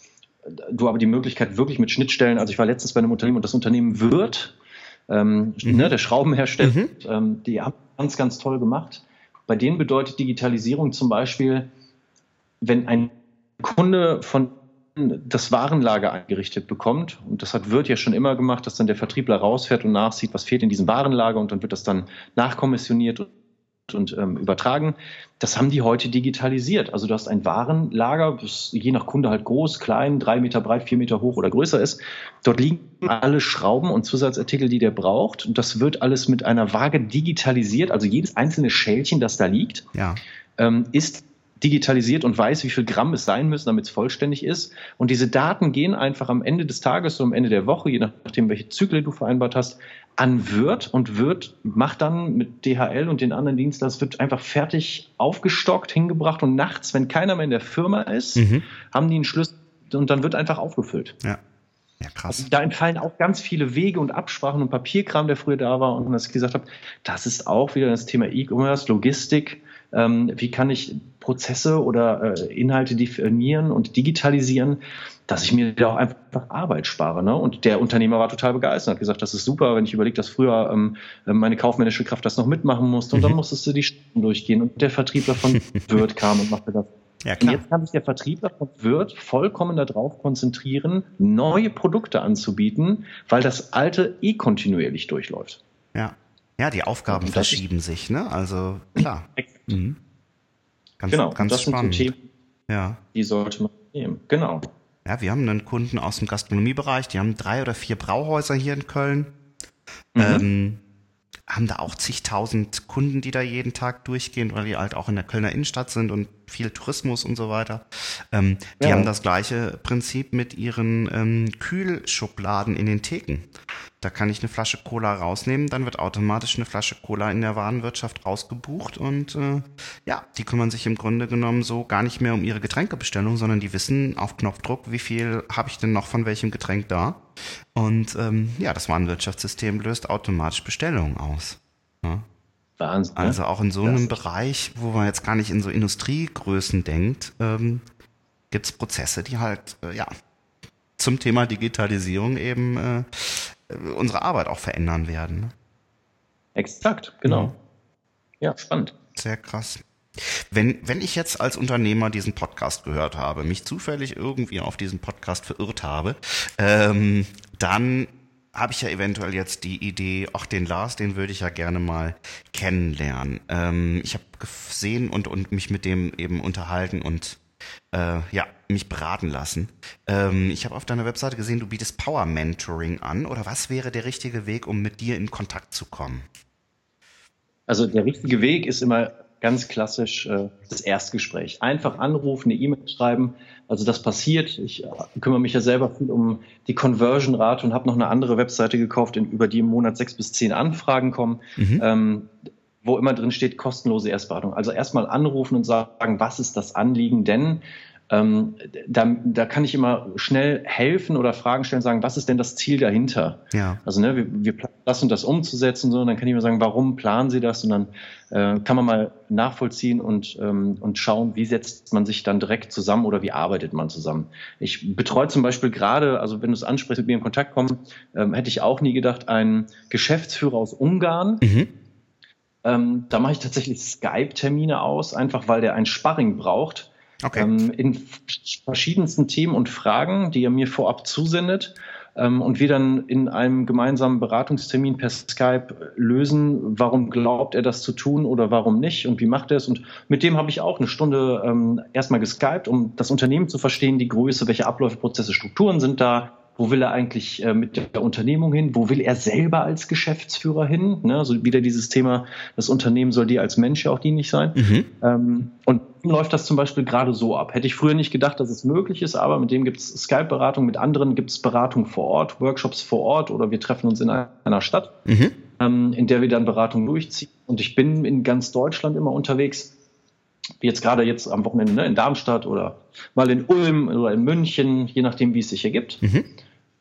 Du aber die Möglichkeit wirklich mit Schnittstellen, also ich war letztens bei einem Unternehmen und das Unternehmen wird, ähm, mhm. ne, der Schraubenhersteller, mhm. ähm, die haben ganz, ganz toll gemacht. Bei denen bedeutet Digitalisierung zum Beispiel, wenn ein Kunde von das Warenlager eingerichtet bekommt, und das hat Wirt ja schon immer gemacht, dass dann der Vertriebler rausfährt und nachsieht, was fehlt in diesem Warenlager und dann wird das dann nachkommissioniert und ähm, übertragen. Das haben die heute digitalisiert. Also du hast ein Warenlager, das je nach Kunde halt groß, klein, drei Meter breit, vier Meter hoch oder größer ist. Dort liegen alle Schrauben und Zusatzartikel, die der braucht. Und das wird alles mit einer Waage digitalisiert. Also jedes einzelne Schälchen, das da liegt, ja. ähm, ist digitalisiert und weiß, wie viel Gramm es sein müssen, damit es vollständig ist. Und diese Daten gehen einfach am Ende des Tages oder am Ende der Woche, je nachdem, welche Zyklen du vereinbart hast, an Wirt und Wirt macht dann mit DHL und den anderen Diensten, das wird einfach fertig aufgestockt, hingebracht und nachts, wenn keiner mehr in der Firma ist, mhm. haben die einen Schlüssel und dann wird einfach aufgefüllt. Ja. Ja, krass. Also da entfallen auch ganz viele Wege und Absprachen und Papierkram, der früher da war. Und was ich gesagt habe, das ist auch wieder das Thema E-Commerce, Logistik. Ähm, wie kann ich Prozesse oder äh, Inhalte definieren und digitalisieren, dass ich mir da auch einfach Arbeit spare. Ne? Und der Unternehmer war total begeistert, hat gesagt, das ist super, wenn ich überlege, dass früher ähm, meine kaufmännische Kraft das noch mitmachen musste und mhm. dann musstest du die Stunden durchgehen und der Vertriebler von Wirt kam und machte das. Ja. Und jetzt kann sich der Vertriebler von Wirt vollkommen darauf konzentrieren, neue Produkte anzubieten, weil das alte eh kontinuierlich durchläuft. Ja. Ja, die Aufgaben verschieben sich, ne? Also klar. Mhm. Ganz, genau, ganz das spannend. sind so Themen, ja. die sollte man nehmen. Genau. Ja, wir haben einen Kunden aus dem Gastronomiebereich, die haben drei oder vier Brauhäuser hier in Köln. Mhm. Ähm, haben da auch zigtausend Kunden, die da jeden Tag durchgehen, weil die halt auch in der Kölner Innenstadt sind und viel Tourismus und so weiter. Ähm, die ja. haben das gleiche Prinzip mit ihren ähm, Kühlschubladen in den Theken. Da kann ich eine Flasche Cola rausnehmen, dann wird automatisch eine Flasche Cola in der Warenwirtschaft rausgebucht und äh, ja, die kümmern sich im Grunde genommen so gar nicht mehr um ihre Getränkebestellung, sondern die wissen auf Knopfdruck, wie viel habe ich denn noch von welchem Getränk da. Und ähm, ja, das Warenwirtschaftssystem löst automatisch Bestellungen aus. Ja. Wahnsinn. Ne? Also auch in so einem Bereich, wo man jetzt gar nicht in so Industriegrößen denkt, ähm, gibt es Prozesse, die halt, äh, ja, zum Thema Digitalisierung eben äh, unsere Arbeit auch verändern werden. Ne? Exakt, genau. Mhm. Ja, spannend. Sehr krass. Wenn, wenn ich jetzt als Unternehmer diesen Podcast gehört habe, mich zufällig irgendwie auf diesen Podcast verirrt habe, ähm, dann habe ich ja eventuell jetzt die Idee, ach, den Lars, den würde ich ja gerne mal kennenlernen. Ähm, ich habe gesehen und, und mich mit dem eben unterhalten und äh, ja, mich beraten lassen. Ähm, ich habe auf deiner Webseite gesehen, du bietest Power Mentoring an. Oder was wäre der richtige Weg, um mit dir in Kontakt zu kommen? Also der richtige Weg ist immer ganz klassisch äh, das Erstgespräch. Einfach anrufen, eine E-Mail schreiben. Also das passiert. Ich äh, kümmere mich ja selber viel um die Conversion-Rate und habe noch eine andere Webseite gekauft, in, über die im Monat sechs bis zehn Anfragen kommen. Mhm. Ähm, wo immer drin steht kostenlose Erstberatung. Also erstmal anrufen und sagen, was ist das Anliegen denn? Ähm, da, da kann ich immer schnell helfen oder Fragen stellen, sagen, was ist denn das Ziel dahinter? Ja. Also ne, wir, wir planen das und das umzusetzen, so, und dann kann ich mir sagen, warum planen Sie das? Und dann äh, kann man mal nachvollziehen und, ähm, und schauen, wie setzt man sich dann direkt zusammen oder wie arbeitet man zusammen. Ich betreue zum Beispiel gerade, also wenn du es ansprichst, mit mir in Kontakt kommen, ähm, hätte ich auch nie gedacht, einen Geschäftsführer aus Ungarn. Mhm ähm, da mache ich tatsächlich Skype-Termine aus, einfach weil der ein Sparring braucht. Okay. Ähm, in verschiedensten Themen und Fragen, die er mir vorab zusendet. Ähm, und wir dann in einem gemeinsamen Beratungstermin per Skype lösen, warum glaubt er das zu tun oder warum nicht und wie macht er es. Und mit dem habe ich auch eine Stunde ähm, erstmal geskypt, um das Unternehmen zu verstehen, die Größe, welche Abläufe, Prozesse, Strukturen sind da, wo will er eigentlich äh, mit der Unternehmung hin? Wo will er selber als Geschäftsführer hin? Ne? Also wieder dieses Thema, das Unternehmen soll dir als Mensch ja auch dienlich sein. Mhm. Ähm, und läuft das zum Beispiel gerade so ab. Hätte ich früher nicht gedacht, dass es möglich ist, aber mit dem gibt es Skype-Beratung, mit anderen gibt es Beratung vor Ort, Workshops vor Ort oder wir treffen uns in einer Stadt, mhm. ähm, in der wir dann Beratung durchziehen. Und ich bin in ganz Deutschland immer unterwegs wie jetzt gerade jetzt am Wochenende ne, in Darmstadt oder mal in Ulm oder in München, je nachdem, wie es sich ergibt. Mhm.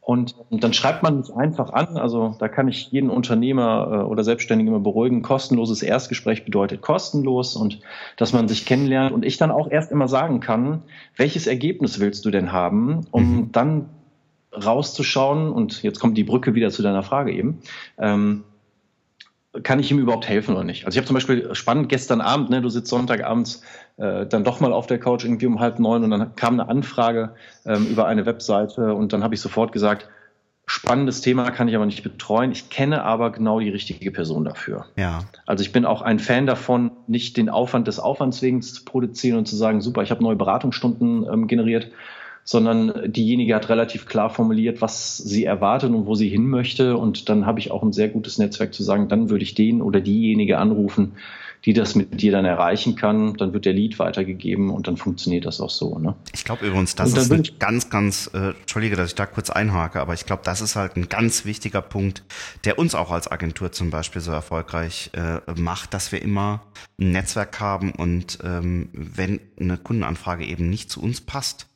Und, und, dann schreibt man mich einfach an. Also da kann ich jeden Unternehmer äh, oder Selbstständigen immer beruhigen. Kostenloses Erstgespräch bedeutet kostenlos und dass man sich kennenlernt und ich dann auch erst immer sagen kann, welches Ergebnis willst du denn haben, um mhm. dann rauszuschauen. Und jetzt kommt die Brücke wieder zu deiner Frage eben. Ähm, kann ich ihm überhaupt helfen oder nicht? Also ich habe zum Beispiel spannend gestern Abend, ne, du sitzt Sonntagabends äh, dann doch mal auf der Couch irgendwie um halb neun und dann kam eine Anfrage ähm, über eine Webseite und dann habe ich sofort gesagt, spannendes Thema kann ich aber nicht betreuen. Ich kenne aber genau die richtige Person dafür. Ja. Also ich bin auch ein Fan davon, nicht den Aufwand des Aufwands wegen zu produzieren und zu sagen, super, ich habe neue Beratungsstunden ähm, generiert, sondern diejenige hat relativ klar formuliert, was sie erwartet und wo sie hin möchte. Und dann habe ich auch ein sehr gutes Netzwerk zu sagen, dann würde ich den oder diejenige anrufen, die das mit dir dann erreichen kann. Dann wird der Lied weitergegeben und dann funktioniert das auch so. Ne? Ich glaube übrigens, das ist ein ganz, ganz, äh, entschuldige, dass ich da kurz einhake, aber ich glaube, das ist halt ein ganz wichtiger Punkt, der uns auch als Agentur zum Beispiel so erfolgreich äh, macht, dass wir immer ein Netzwerk haben und ähm, wenn eine Kundenanfrage eben nicht zu uns passt,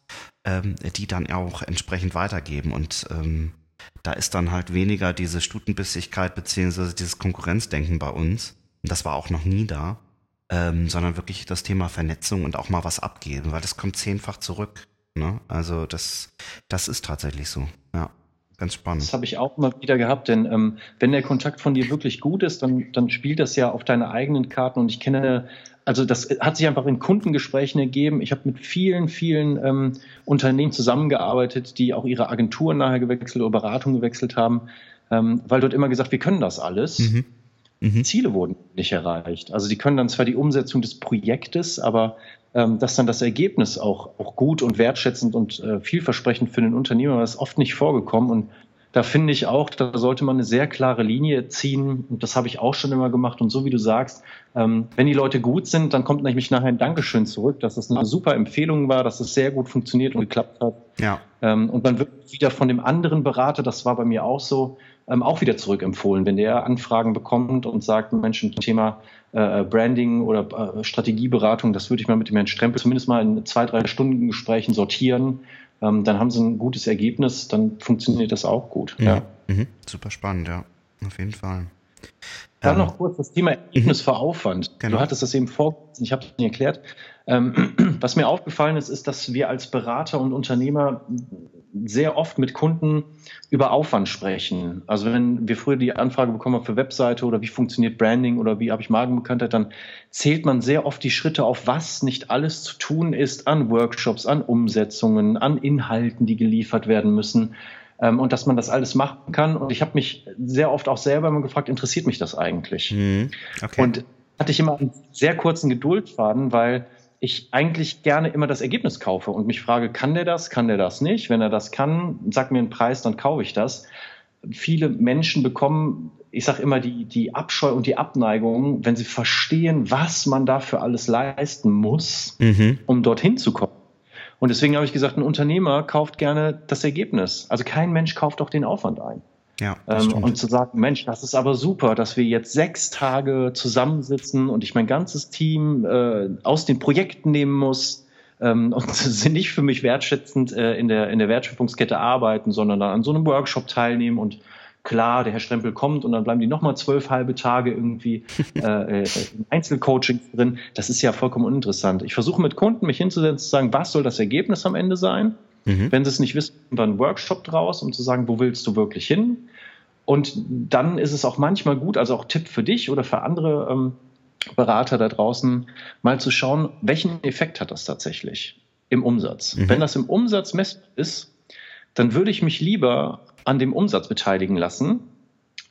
ähm, die dann auch entsprechend weitergeben. Und ähm, da ist dann halt weniger diese Stutenbissigkeit beziehungsweise dieses Konkurrenzdenken bei uns. Und das war auch noch nie da. Ähm, sondern wirklich das Thema Vernetzung und auch mal was abgeben, weil das kommt zehnfach zurück. Ne? Also das, das ist tatsächlich so. Ja. Ganz spannend. Das habe ich auch mal wieder gehabt, denn ähm, wenn der Kontakt von dir wirklich gut ist, dann, dann spielt das ja auf deine eigenen Karten. Und ich kenne also das hat sich einfach in Kundengesprächen ergeben. Ich habe mit vielen, vielen ähm, Unternehmen zusammengearbeitet, die auch ihre Agenturen nachher gewechselt oder Beratung gewechselt haben, ähm, weil dort immer gesagt, wir können das alles. Mhm. Mhm. Ziele wurden nicht erreicht. Also die können dann zwar die Umsetzung des Projektes, aber ähm, dass dann das Ergebnis auch, auch gut und wertschätzend und äh, vielversprechend für den Unternehmer ist oft nicht vorgekommen. Und da finde ich auch, da sollte man eine sehr klare Linie ziehen. Und das habe ich auch schon immer gemacht. Und so wie du sagst, ähm, wenn die Leute gut sind, dann kommt nämlich nachher ein Dankeschön zurück, dass das eine super Empfehlung war, dass es sehr gut funktioniert und geklappt hat. Ja. Ähm, und man wird wieder von dem anderen Berater, das war bei mir auch so, ähm, auch wieder zurückempfohlen, wenn der Anfragen bekommt und sagt, Mensch, ein Thema äh, Branding oder äh, Strategieberatung, das würde ich mal mit dem Herrn Strempel zumindest mal in zwei, drei Stunden Gesprächen sortieren. Ähm, dann haben sie ein gutes Ergebnis, dann funktioniert das auch gut. Ja. ja. Mhm. Super spannend, ja. Auf jeden Fall. Dann ähm, noch kurz das Thema Ergebnis mhm. für Aufwand. Genau. Du hattest das eben vor, ich habe es nicht erklärt. Ähm, was mir aufgefallen ist, ist, dass wir als Berater und Unternehmer sehr oft mit Kunden über Aufwand sprechen. Also wenn wir früher die Anfrage bekommen für Webseite oder wie funktioniert Branding oder wie habe ich Markenbekanntheit, dann zählt man sehr oft die Schritte auf, was nicht alles zu tun ist an Workshops, an Umsetzungen, an Inhalten, die geliefert werden müssen ähm, und dass man das alles machen kann. Und ich habe mich sehr oft auch selber immer gefragt, interessiert mich das eigentlich? Mhm. Okay. Und hatte ich immer einen sehr kurzen Geduldfaden, weil ich eigentlich gerne immer das Ergebnis kaufe und mich frage, kann der das, kann der das nicht? Wenn er das kann, sag mir einen Preis, dann kaufe ich das. Viele Menschen bekommen, ich sage immer, die, die Abscheu und die Abneigung, wenn sie verstehen, was man dafür alles leisten muss, mhm. um dorthin zu kommen. Und deswegen habe ich gesagt, ein Unternehmer kauft gerne das Ergebnis. Also kein Mensch kauft doch den Aufwand ein. Ja, ähm, und zu sagen, Mensch, das ist aber super, dass wir jetzt sechs Tage zusammensitzen und ich mein ganzes Team äh, aus den Projekten nehmen muss ähm, und sie nicht für mich wertschätzend äh, in, der, in der Wertschöpfungskette arbeiten, sondern dann an so einem Workshop teilnehmen und klar, der Herr Strempel kommt und dann bleiben die nochmal zwölf halbe Tage irgendwie äh, äh, Einzelcoaching drin. Das ist ja vollkommen uninteressant. Ich versuche mit Kunden mich hinzusetzen, zu sagen, was soll das Ergebnis am Ende sein? Mhm. Wenn sie es nicht wissen, dann einen Workshop draus, um zu sagen, wo willst du wirklich hin? Und dann ist es auch manchmal gut, also auch Tipp für dich oder für andere ähm, Berater da draußen, mal zu schauen, welchen Effekt hat das tatsächlich im Umsatz. Mhm. Wenn das im Umsatz messbar ist, dann würde ich mich lieber an dem Umsatz beteiligen lassen,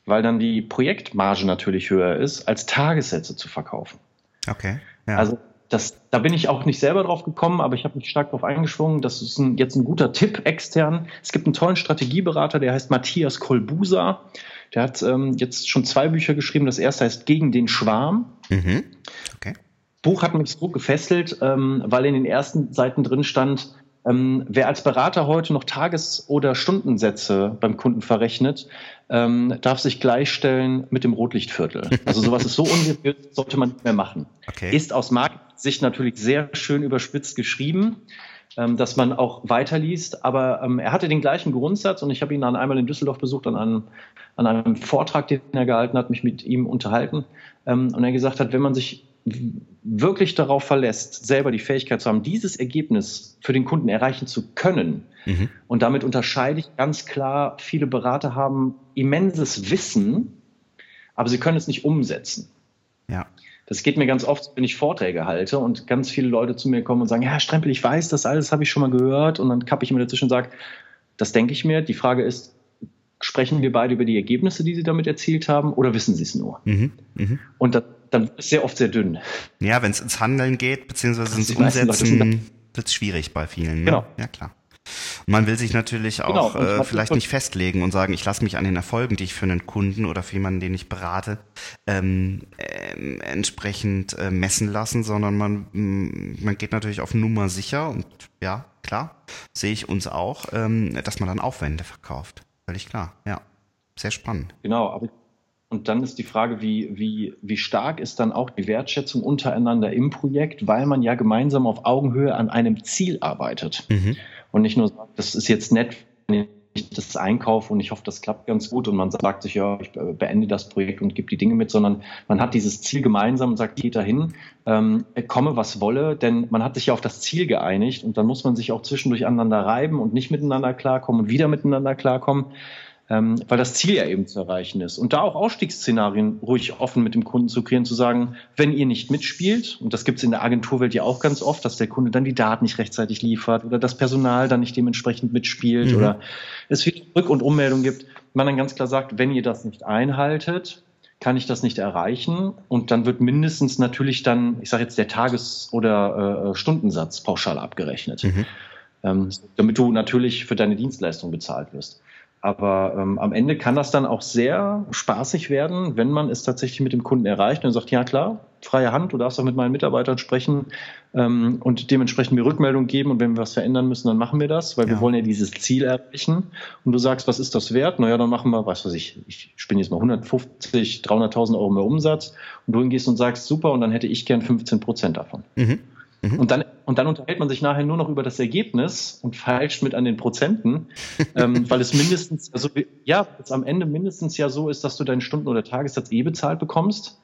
weil dann die Projektmarge natürlich höher ist, als Tagessätze zu verkaufen. Okay. Ja. Also das, da bin ich auch nicht selber drauf gekommen, aber ich habe mich stark darauf eingeschwungen. Das ist ein, jetzt ein guter Tipp extern. Es gibt einen tollen Strategieberater, der heißt Matthias Kolbusa. Der hat ähm, jetzt schon zwei Bücher geschrieben. Das erste heißt Gegen den Schwarm. Mhm. Okay. Buch hat mich so gefesselt, ähm, weil in den ersten Seiten drin stand, ähm, wer als Berater heute noch Tages- oder Stundensätze beim Kunden verrechnet, ähm, darf sich gleichstellen mit dem Rotlichtviertel. Also sowas ist so unseriös, sollte man nicht mehr machen. Okay. Ist aus Marktsicht natürlich sehr schön überspitzt geschrieben, ähm, dass man auch weiterliest, aber ähm, er hatte den gleichen Grundsatz und ich habe ihn dann einmal in Düsseldorf besucht an einem, an einem Vortrag, den er gehalten hat, mich mit ihm unterhalten ähm, und er gesagt hat, wenn man sich wirklich darauf verlässt, selber die Fähigkeit zu haben, dieses Ergebnis für den Kunden erreichen zu können. Mhm. Und damit unterscheide ich ganz klar, viele Berater haben immenses Wissen, aber sie können es nicht umsetzen. Ja. Das geht mir ganz oft, wenn ich Vorträge halte und ganz viele Leute zu mir kommen und sagen, ja, Strempel, ich weiß, das alles habe ich schon mal gehört. Und dann kappe ich mir dazwischen und sage, das denke ich mir. Die Frage ist, sprechen wir beide über die Ergebnisse, die Sie damit erzielt haben, oder wissen Sie es nur? Mhm. Mhm. Und das dann ist sehr oft sehr dünn. Ja, wenn es ins Handeln geht, beziehungsweise ins Umsetzen, wird es schwierig bei vielen. Ne? Genau. Ja, klar. Und man will sich natürlich genau, auch genau, äh, vielleicht nicht festlegen und sagen, ich lasse mich an den Erfolgen, die ich für einen Kunden oder für jemanden, den ich berate, ähm, äh, entsprechend äh, messen lassen, sondern man, man geht natürlich auf Nummer sicher und ja, klar, sehe ich uns auch, ähm, dass man dann Aufwände verkauft. Völlig klar, ja. Sehr spannend. Genau, aber und dann ist die Frage, wie, wie, wie stark ist dann auch die Wertschätzung untereinander im Projekt, weil man ja gemeinsam auf Augenhöhe an einem Ziel arbeitet. Mhm. Und nicht nur sagt, das ist jetzt nett, wenn ich das einkaufe und ich hoffe, das klappt ganz gut und man sagt sich, ja, ich beende das Projekt und gebe die Dinge mit, sondern man hat dieses Ziel gemeinsam und sagt, geht dahin, ähm, komme was wolle, denn man hat sich ja auf das Ziel geeinigt und dann muss man sich auch zwischendurch aneinander reiben und nicht miteinander klarkommen und wieder miteinander klarkommen ähm, weil das Ziel ja eben zu erreichen ist. Und da auch Ausstiegsszenarien ruhig offen mit dem Kunden zu kreieren, zu sagen, wenn ihr nicht mitspielt, und das gibt es in der Agenturwelt ja auch ganz oft, dass der Kunde dann die Daten nicht rechtzeitig liefert oder das Personal dann nicht dementsprechend mitspielt mhm. oder es viel Rück- und Ummeldung gibt, man dann ganz klar sagt, wenn ihr das nicht einhaltet, kann ich das nicht erreichen und dann wird mindestens natürlich dann, ich sage jetzt der Tages- oder äh, Stundensatz pauschal abgerechnet, mhm. ähm, damit du natürlich für deine Dienstleistung bezahlt wirst. Aber ähm, am Ende kann das dann auch sehr spaßig werden, wenn man es tatsächlich mit dem Kunden erreicht und sagt, ja klar, freie Hand, du darfst auch mit meinen Mitarbeitern sprechen ähm, und dementsprechend mir Rückmeldung geben und wenn wir was verändern müssen, dann machen wir das, weil ja. wir wollen ja dieses Ziel erreichen. Und du sagst, was ist das wert? Naja, dann machen wir, was weiß ich, ich spinne jetzt mal 150, 300.000 Euro mehr Umsatz und du hingehst und sagst, super, und dann hätte ich gern 15 Prozent davon. Mhm. Mhm. Und, dann, und dann unterhält man sich nachher nur noch über das Ergebnis und feilscht mit an den Prozenten, ähm, weil es mindestens, also ja, es am Ende mindestens ja so ist, dass du deinen Stunden- oder Tagessatz eh bezahlt bekommst.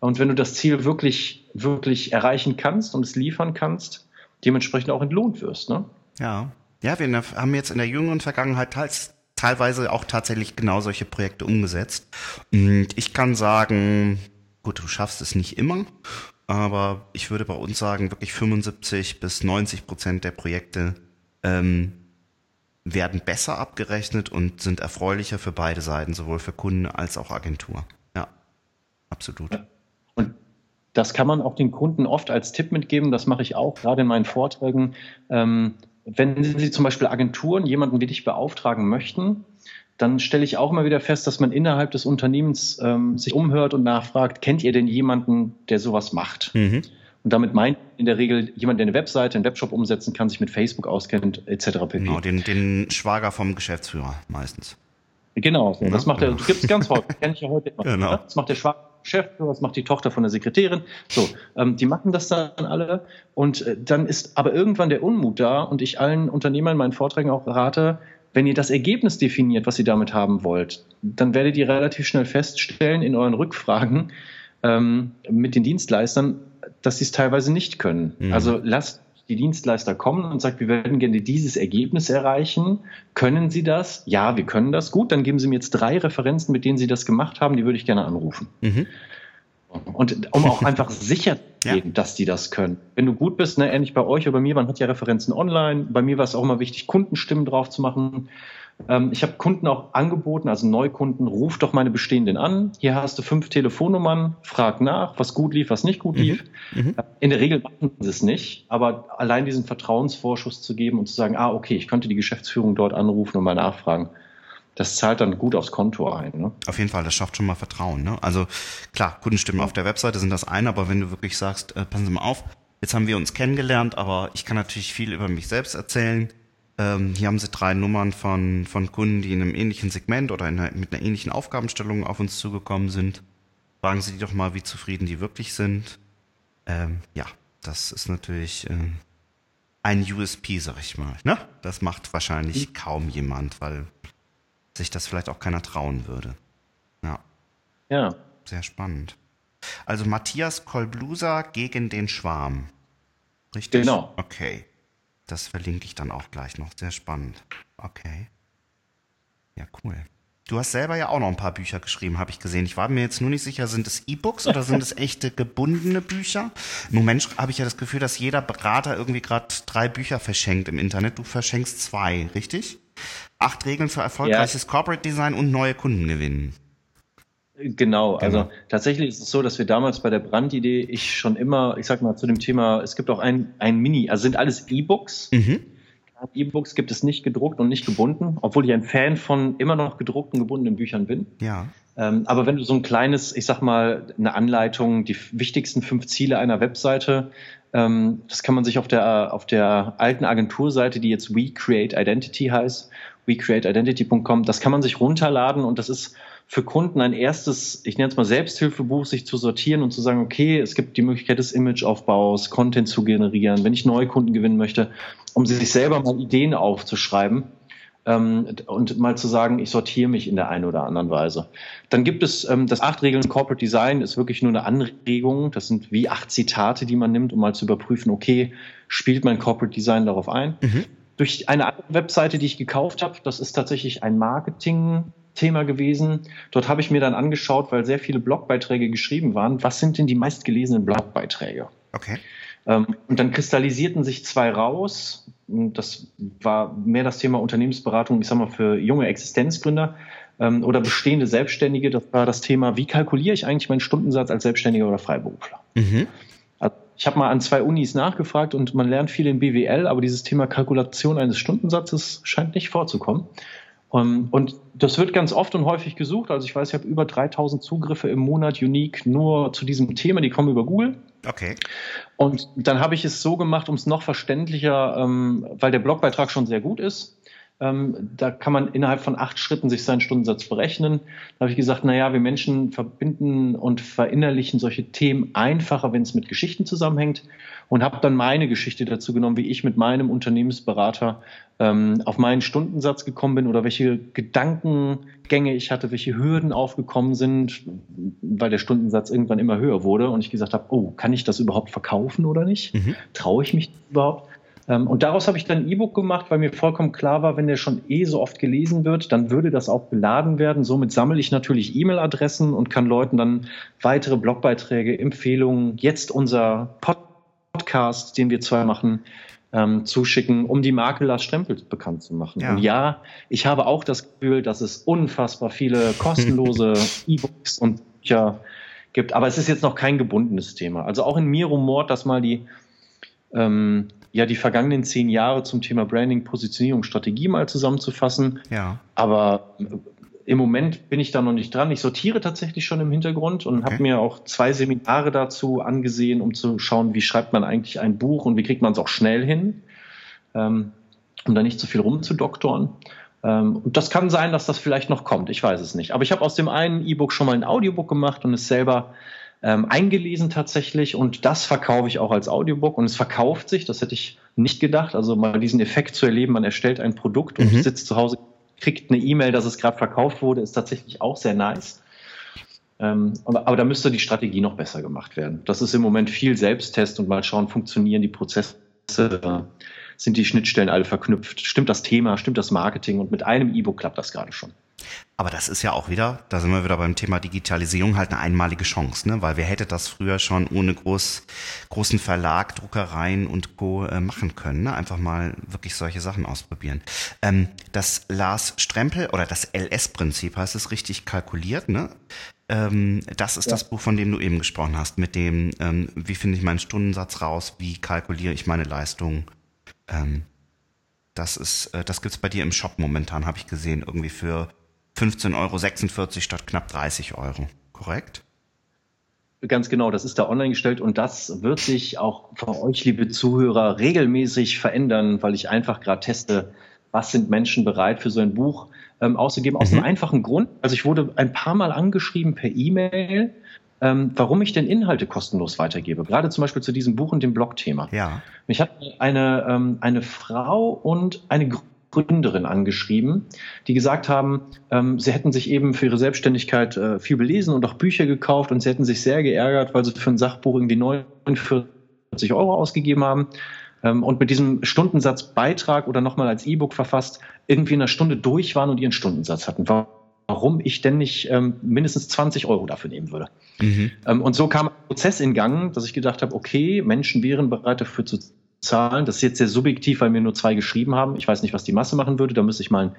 Und wenn du das Ziel wirklich, wirklich erreichen kannst und es liefern kannst, dementsprechend auch entlohnt wirst. Ne? Ja. Ja, wir haben jetzt in der jüngeren Vergangenheit teils, teilweise auch tatsächlich genau solche Projekte umgesetzt. Und ich kann sagen, gut, du schaffst es nicht immer, aber ich würde bei uns sagen, wirklich 75 bis 90 Prozent der Projekte ähm, werden besser abgerechnet und sind erfreulicher für beide Seiten, sowohl für Kunden als auch Agentur. Ja, absolut. Und das kann man auch den Kunden oft als Tipp mitgeben, das mache ich auch gerade in meinen Vorträgen. Ähm, wenn Sie zum Beispiel Agenturen jemanden wie dich beauftragen möchten, dann stelle ich auch immer wieder fest, dass man innerhalb des Unternehmens ähm, sich umhört und nachfragt, kennt ihr denn jemanden, der sowas macht? Mhm. Und damit meint in der Regel jemand, der eine Webseite, einen Webshop umsetzen kann, sich mit Facebook auskennt, etc. pp. Genau, den, den Schwager vom Geschäftsführer meistens. Genau, so. das macht er, genau. gibt es ganz häufig, kenne ich ja heute immer. Genau. Das macht der Schwager Geschäftsführer, das macht die Tochter von der Sekretärin. So, ähm, die machen das dann alle. Und äh, dann ist aber irgendwann der Unmut da und ich allen Unternehmern in meinen Vorträgen auch rate, wenn ihr das Ergebnis definiert, was ihr damit haben wollt, dann werdet ihr relativ schnell feststellen in euren Rückfragen ähm, mit den Dienstleistern, dass sie es teilweise nicht können. Mhm. Also lasst die Dienstleister kommen und sagt, wir werden gerne dieses Ergebnis erreichen. Können Sie das? Ja, wir können das. Gut, dann geben Sie mir jetzt drei Referenzen, mit denen Sie das gemacht haben, die würde ich gerne anrufen. Mhm. Und um auch einfach sicher zu gehen, ja. dass die das können. Wenn du gut bist, ne, ähnlich bei euch oder bei mir, man hat ja Referenzen online. Bei mir war es auch immer wichtig, Kundenstimmen drauf zu machen. Ähm, ich habe Kunden auch angeboten, also Neukunden, ruf doch meine bestehenden an. Hier hast du fünf Telefonnummern, frag nach, was gut lief, was nicht gut lief. Mhm. mhm. In der Regel machen sie es nicht, aber allein diesen Vertrauensvorschuss zu geben und zu sagen, ah, okay, ich könnte die Geschäftsführung dort anrufen und mal nachfragen das zahlt dann gut aufs Konto ein. Ne? Auf jeden Fall, das schafft schon mal Vertrauen. Ne? Also klar, Kundenstimmen ja. auf der Webseite sind das eine, aber wenn du wirklich sagst, äh, passen Sie mal auf, jetzt haben wir uns kennengelernt, aber ich kann natürlich viel über mich selbst erzählen. Ähm, hier haben Sie drei Nummern von, von Kunden, die in einem ähnlichen Segment oder einer, mit einer ähnlichen Aufgabenstellung auf uns zugekommen sind. Fragen Sie die doch mal, wie zufrieden die wirklich sind. Ähm, ja, das ist natürlich äh, ein USP, sag ich mal. Ne? Das macht wahrscheinlich mhm. kaum jemand, weil sich das vielleicht auch keiner trauen würde. Ja. Ja. Sehr spannend. Also Matthias Kolblusa gegen den Schwarm. Richtig? Genau. Okay. Das verlinke ich dann auch gleich noch. Sehr spannend. Okay. Ja, cool. Du hast selber ja auch noch ein paar Bücher geschrieben, habe ich gesehen. Ich war mir jetzt nur nicht sicher, sind es E-Books oder sind es echte gebundene Bücher? Im Moment habe ich ja das Gefühl, dass jeder Berater irgendwie gerade drei Bücher verschenkt im Internet. Du verschenkst zwei, richtig? Acht Regeln für erfolgreiches ja. Corporate Design und neue Kunden gewinnen. Genau, also genau. tatsächlich ist es so, dass wir damals bei der Brandidee ich schon immer, ich sag mal zu dem Thema, es gibt auch ein, ein Mini, also sind alles E-Books. Mhm. E-Books gibt es nicht gedruckt und nicht gebunden, obwohl ich ein Fan von immer noch gedruckten, gebundenen Büchern bin. Ja. Ähm, aber wenn du so ein kleines, ich sag mal, eine Anleitung, die wichtigsten fünf Ziele einer Webseite, ähm, das kann man sich auf der, auf der alten Agenturseite, die jetzt We Create Identity heißt, wecreateidentity.com, das kann man sich runterladen und das ist für Kunden ein erstes, ich nenne es mal Selbsthilfebuch, sich zu sortieren und zu sagen, okay, es gibt die Möglichkeit des Imageaufbaus, Content zu generieren, wenn ich neue Kunden gewinnen möchte, um sich selber mal Ideen aufzuschreiben ähm, und mal zu sagen, ich sortiere mich in der einen oder anderen Weise. Dann gibt es ähm, das acht Regeln Corporate Design, ist wirklich nur eine Anregung. Das sind wie acht Zitate, die man nimmt, um mal zu überprüfen, okay, spielt mein Corporate Design darauf ein? Mhm. Durch eine andere Webseite, die ich gekauft habe, das ist tatsächlich ein Marketing Thema gewesen. Dort habe ich mir dann angeschaut, weil sehr viele Blogbeiträge geschrieben waren, was sind denn die meistgelesenen Blogbeiträge? Okay. Ähm, und dann kristallisierten sich zwei raus. Das war mehr das Thema Unternehmensberatung, ich sag mal, für junge Existenzgründer ähm, oder bestehende Selbstständige. Das war das Thema, wie kalkuliere ich eigentlich meinen Stundensatz als Selbstständiger oder Freiberufler? Mhm. Also ich habe mal an zwei Unis nachgefragt und man lernt viel in BWL, aber dieses Thema Kalkulation eines Stundensatzes scheint nicht vorzukommen. Um, ähm, und das wird ganz oft und häufig gesucht. Also ich weiß, ich habe über 3000 Zugriffe im Monat unique nur zu diesem Thema. Die kommen über Google. Okay. Und dann habe ich es so gemacht, um es noch verständlicher, ähm, weil der Blogbeitrag schon sehr gut ist, ähm, da kann man innerhalb von acht Schritten sich seinen Stundensatz berechnen. Da habe ich gesagt, naja, wir Menschen verbinden und verinnerlichen solche Themen einfacher, wenn es mit Geschichten zusammenhängt. Und habe dann meine Geschichte dazu genommen, wie ich mit meinem Unternehmensberater ähm, auf meinen Stundensatz gekommen bin oder welche Gedankengänge ich hatte, welche Hürden aufgekommen sind, weil der Stundensatz irgendwann immer höher wurde und ich gesagt habe, oh, kann ich das überhaupt verkaufen oder nicht? Mhm. Traue ich mich überhaupt? Ähm, und daraus habe ich dann ein E-Book gemacht, weil mir vollkommen klar war, wenn der schon eh so oft gelesen wird, dann würde das auch beladen werden. Somit sammle ich natürlich E-Mail-Adressen und kann Leuten dann weitere Blogbeiträge, Empfehlungen, jetzt unser Podcast, den wir zwei machen, ähm, zuschicken, um die Marke Lars Strempel bekannt zu machen. Ja. Und ja, ich habe auch das Gefühl, dass es unfassbar viele kostenlose E-Books und Bücher gibt, aber es ist jetzt noch kein gebundenes Thema. Also auch in mir rumort, dass mal die ähm, ja die vergangenen zehn Jahre zum Thema Branding, Positionierung, Strategie mal zusammenzufassen. Ja. Aber äh, im Moment bin ich da noch nicht dran. Ich sortiere tatsächlich schon im Hintergrund und okay. habe mir auch zwei Seminare dazu angesehen, um zu schauen, wie schreibt man eigentlich ein Buch und wie kriegt man es auch schnell hin, ähm, um da nicht zu viel rumzudoktoren. Ähm, und das kann sein, dass das vielleicht noch kommt. Ich weiß es nicht. Aber ich habe aus dem einen E-Book schon mal ein Audiobook gemacht und es selber ähm, eingelesen tatsächlich und das verkaufe ich auch als Audiobook und es verkauft sich, das hätte ich nicht gedacht, also mal diesen Effekt zu erleben, man erstellt ein Produkt und mhm. sitzt zu Hause, kriegt eine E-Mail, dass es gerade verkauft wurde, ist tatsächlich auch sehr nice. Ähm, aber, aber da müsste die Strategie noch besser gemacht werden. Das ist im Moment viel Selbsttest und mal schauen, funktionieren die Prozesse, sind die Schnittstellen alle verknüpft, stimmt das Thema, stimmt das Marketing und mit einem E-Book klappt das gerade schon. Aber das ist ja auch wieder, da sind wir wieder beim Thema Digitalisierung, halt eine einmalige Chance, ne? Weil wer hätte das früher schon ohne groß, großen Verlag, Druckereien und Co. Äh, machen können, ne? Einfach mal wirklich solche Sachen ausprobieren. Ähm, das Lars Strempel oder das LS-Prinzip heißt es richtig kalkuliert, ne? Ähm, das ist ja. das Buch, von dem du eben gesprochen hast, mit dem, ähm, wie finde ich meinen Stundensatz raus, wie kalkuliere ich meine Leistung. Ähm, das ist, äh, das gibt's bei dir im Shop momentan, habe ich gesehen, irgendwie für 15,46 Euro statt knapp 30 Euro. Korrekt? Ganz genau, das ist da online gestellt und das wird sich auch für euch, liebe Zuhörer, regelmäßig verändern, weil ich einfach gerade teste, was sind Menschen bereit für so ein Buch ähm, auszugeben. Aus mhm. einem einfachen Grund. Also ich wurde ein paar Mal angeschrieben per E-Mail, ähm, warum ich denn Inhalte kostenlos weitergebe. Gerade zum Beispiel zu diesem Buch und dem Blog-Thema. Ja. Mich hat eine, ähm, eine Frau und eine Gründerin angeschrieben, die gesagt haben, ähm, sie hätten sich eben für ihre Selbstständigkeit äh, viel belesen und auch Bücher gekauft und sie hätten sich sehr geärgert, weil sie für ein Sachbuch irgendwie 49 Euro ausgegeben haben ähm, und mit diesem Stundensatzbeitrag oder nochmal als E-Book verfasst irgendwie in einer Stunde durch waren und ihren Stundensatz hatten. Warum ich denn nicht ähm, mindestens 20 Euro dafür nehmen würde. Mhm. Ähm, und so kam ein Prozess in Gang, dass ich gedacht habe, okay, Menschen wären bereit dafür zu Zahlen. Das ist jetzt sehr subjektiv, weil mir nur zwei geschrieben haben. Ich weiß nicht, was die Masse machen würde. Da müsste ich mal ein,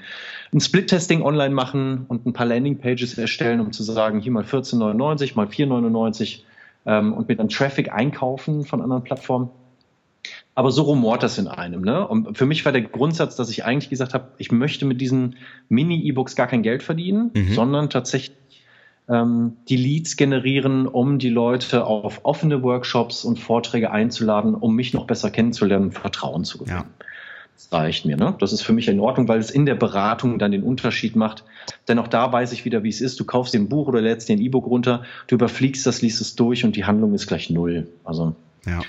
ein Split-Testing online machen und ein paar Landing-Pages erstellen, um zu sagen, hier mal 14,99, mal 4,99 ähm, und mir dann Traffic einkaufen von anderen Plattformen. Aber so rumort das in einem. Ne? Und für mich war der Grundsatz, dass ich eigentlich gesagt habe, ich möchte mit diesen Mini-E-Books gar kein Geld verdienen, mhm. sondern tatsächlich ähm, die Leads generieren, um die Leute auf offene Workshops und Vorträge einzuladen, um mich noch besser kennenzulernen, Vertrauen zu gewinnen. Ja. Das reicht mir. Ne? Das ist für mich in Ordnung, weil es in der Beratung dann den Unterschied macht. Denn auch da weiß ich wieder, wie es ist. Du kaufst dir ein Buch oder lädst dir ein E-Book runter, du überfliegst das, liest es durch und die Handlung ist gleich null. Also ja.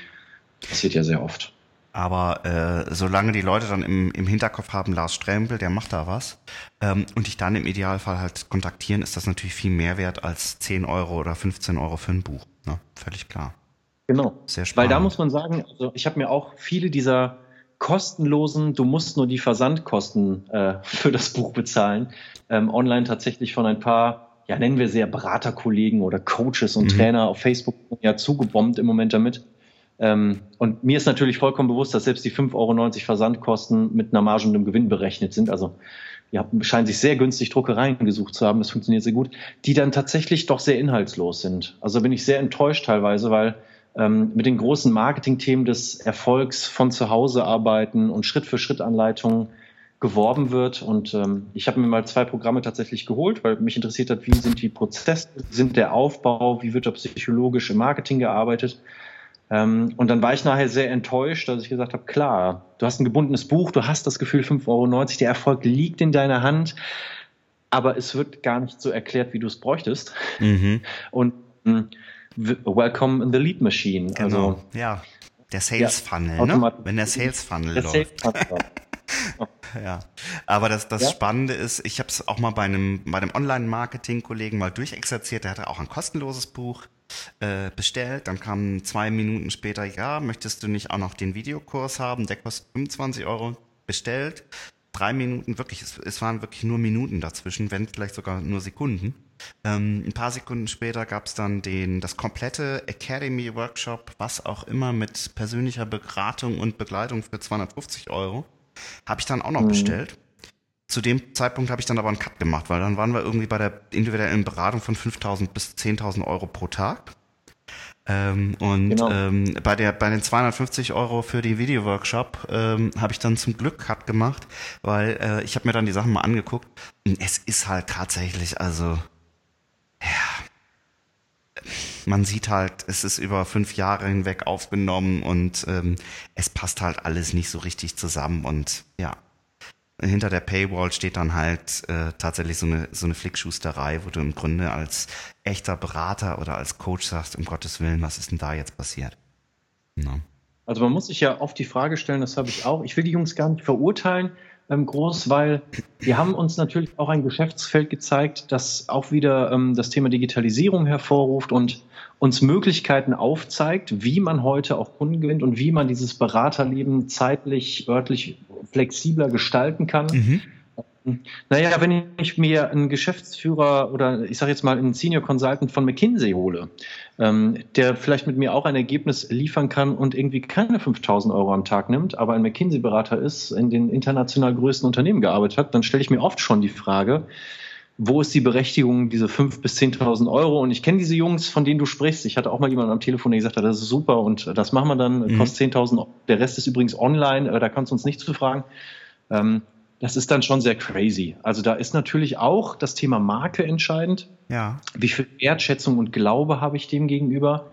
passiert ja sehr oft. Aber äh, solange die Leute dann im, im Hinterkopf haben, Lars Strempel, der macht da was, ähm, und dich dann im Idealfall halt kontaktieren, ist das natürlich viel mehr wert als 10 Euro oder 15 Euro für ein Buch. Ne? Völlig klar. Genau. Sehr spannend. Weil da muss man sagen, also ich habe mir auch viele dieser kostenlosen, du musst nur die Versandkosten äh, für das Buch bezahlen, ähm, online tatsächlich von ein paar, ja nennen wir sehr Beraterkollegen oder Coaches und mhm. Trainer auf Facebook ja zugebombt im Moment damit. Ähm, und mir ist natürlich vollkommen bewusst, dass selbst die 5,90 Euro Versandkosten mit einer Marge und einem Gewinn berechnet sind. Also habt, scheint sich sehr günstig Druckereien gesucht zu haben, das funktioniert sehr gut, die dann tatsächlich doch sehr inhaltslos sind. Also bin ich sehr enttäuscht teilweise, weil ähm, mit den großen Marketingthemen des Erfolgs von zu Hause arbeiten und Schritt für Schritt Anleitungen geworben wird. Und ähm, ich habe mir mal zwei Programme tatsächlich geholt, weil mich interessiert hat, wie sind die Prozesse, sind der Aufbau, wie wird da psychologisch im Marketing gearbeitet. Ähm, und dann war ich nachher sehr enttäuscht, dass ich gesagt habe, klar, du hast ein gebundenes Buch, du hast das Gefühl 5,90 Euro, der Erfolg liegt in deiner Hand, aber es wird gar nicht so erklärt, wie du es bräuchtest. Mhm. Und hm, Welcome in the Lead Machine. Genau, also, ja. Der Sales Funnel, ja, ne? Wenn der Sales Funnel der läuft. Sales Funnel. ja, aber das, das ja? Spannende ist, ich habe es auch mal bei einem, bei einem Online-Marketing-Kollegen mal durchexerziert, der hatte auch ein kostenloses Buch äh, bestellt, dann kam zwei Minuten später, ja, möchtest du nicht auch noch den Videokurs haben, der kostet 25 Euro, bestellt, drei Minuten, wirklich, es, es waren wirklich nur Minuten dazwischen, wenn vielleicht sogar nur Sekunden. Ähm, ein paar Sekunden später gab es dann den, das komplette Academy Workshop, was auch immer mit persönlicher Beratung und Begleitung für 250 Euro. Habe ich dann auch noch mhm. bestellt. Zu dem Zeitpunkt habe ich dann aber einen Cut gemacht, weil dann waren wir irgendwie bei der individuellen Beratung von 5.000 bis 10.000 Euro pro Tag. Ähm, und genau. ähm, bei, der, bei den 250 Euro für die Video-Workshop ähm, habe ich dann zum Glück Cut gemacht, weil äh, ich habe mir dann die Sachen mal angeguckt. Und es ist halt tatsächlich, also, ja, man sieht halt, es ist über fünf Jahre hinweg aufgenommen und ähm, es passt halt alles nicht so richtig zusammen und ja, hinter der Paywall steht dann halt äh, tatsächlich so eine, so eine Flickschusterei, wo du im Grunde als echter Berater oder als Coach sagst, um Gottes Willen, was ist denn da jetzt passiert? No. Also man muss sich ja oft die Frage stellen, das habe ich auch, ich will die Jungs gar nicht verurteilen, ähm, groß, weil wir haben uns natürlich auch ein Geschäftsfeld gezeigt, das auch wieder ähm, das Thema Digitalisierung hervorruft und uns Möglichkeiten aufzeigt, wie man heute auch Kunden gewinnt und wie man dieses Beraterleben zeitlich, örtlich flexibler gestalten kann. Mhm. Naja, wenn ich mir einen Geschäftsführer oder ich sage jetzt mal einen Senior Consultant von McKinsey hole, ähm, der vielleicht mit mir auch ein Ergebnis liefern kann und irgendwie keine 5000 Euro am Tag nimmt, aber ein McKinsey-Berater ist, in den international größten Unternehmen gearbeitet hat, dann stelle ich mir oft schon die Frage, wo ist die Berechtigung, diese 5.000 bis 10.000 Euro? Und ich kenne diese Jungs, von denen du sprichst. Ich hatte auch mal jemanden am Telefon, der gesagt hat, das ist super und das machen wir dann, mhm. kostet 10.000. Der Rest ist übrigens online, äh, da kannst du uns nicht zu fragen. Ähm, das ist dann schon sehr crazy. Also da ist natürlich auch das Thema Marke entscheidend. Ja. Wie viel Wertschätzung und Glaube habe ich dem gegenüber?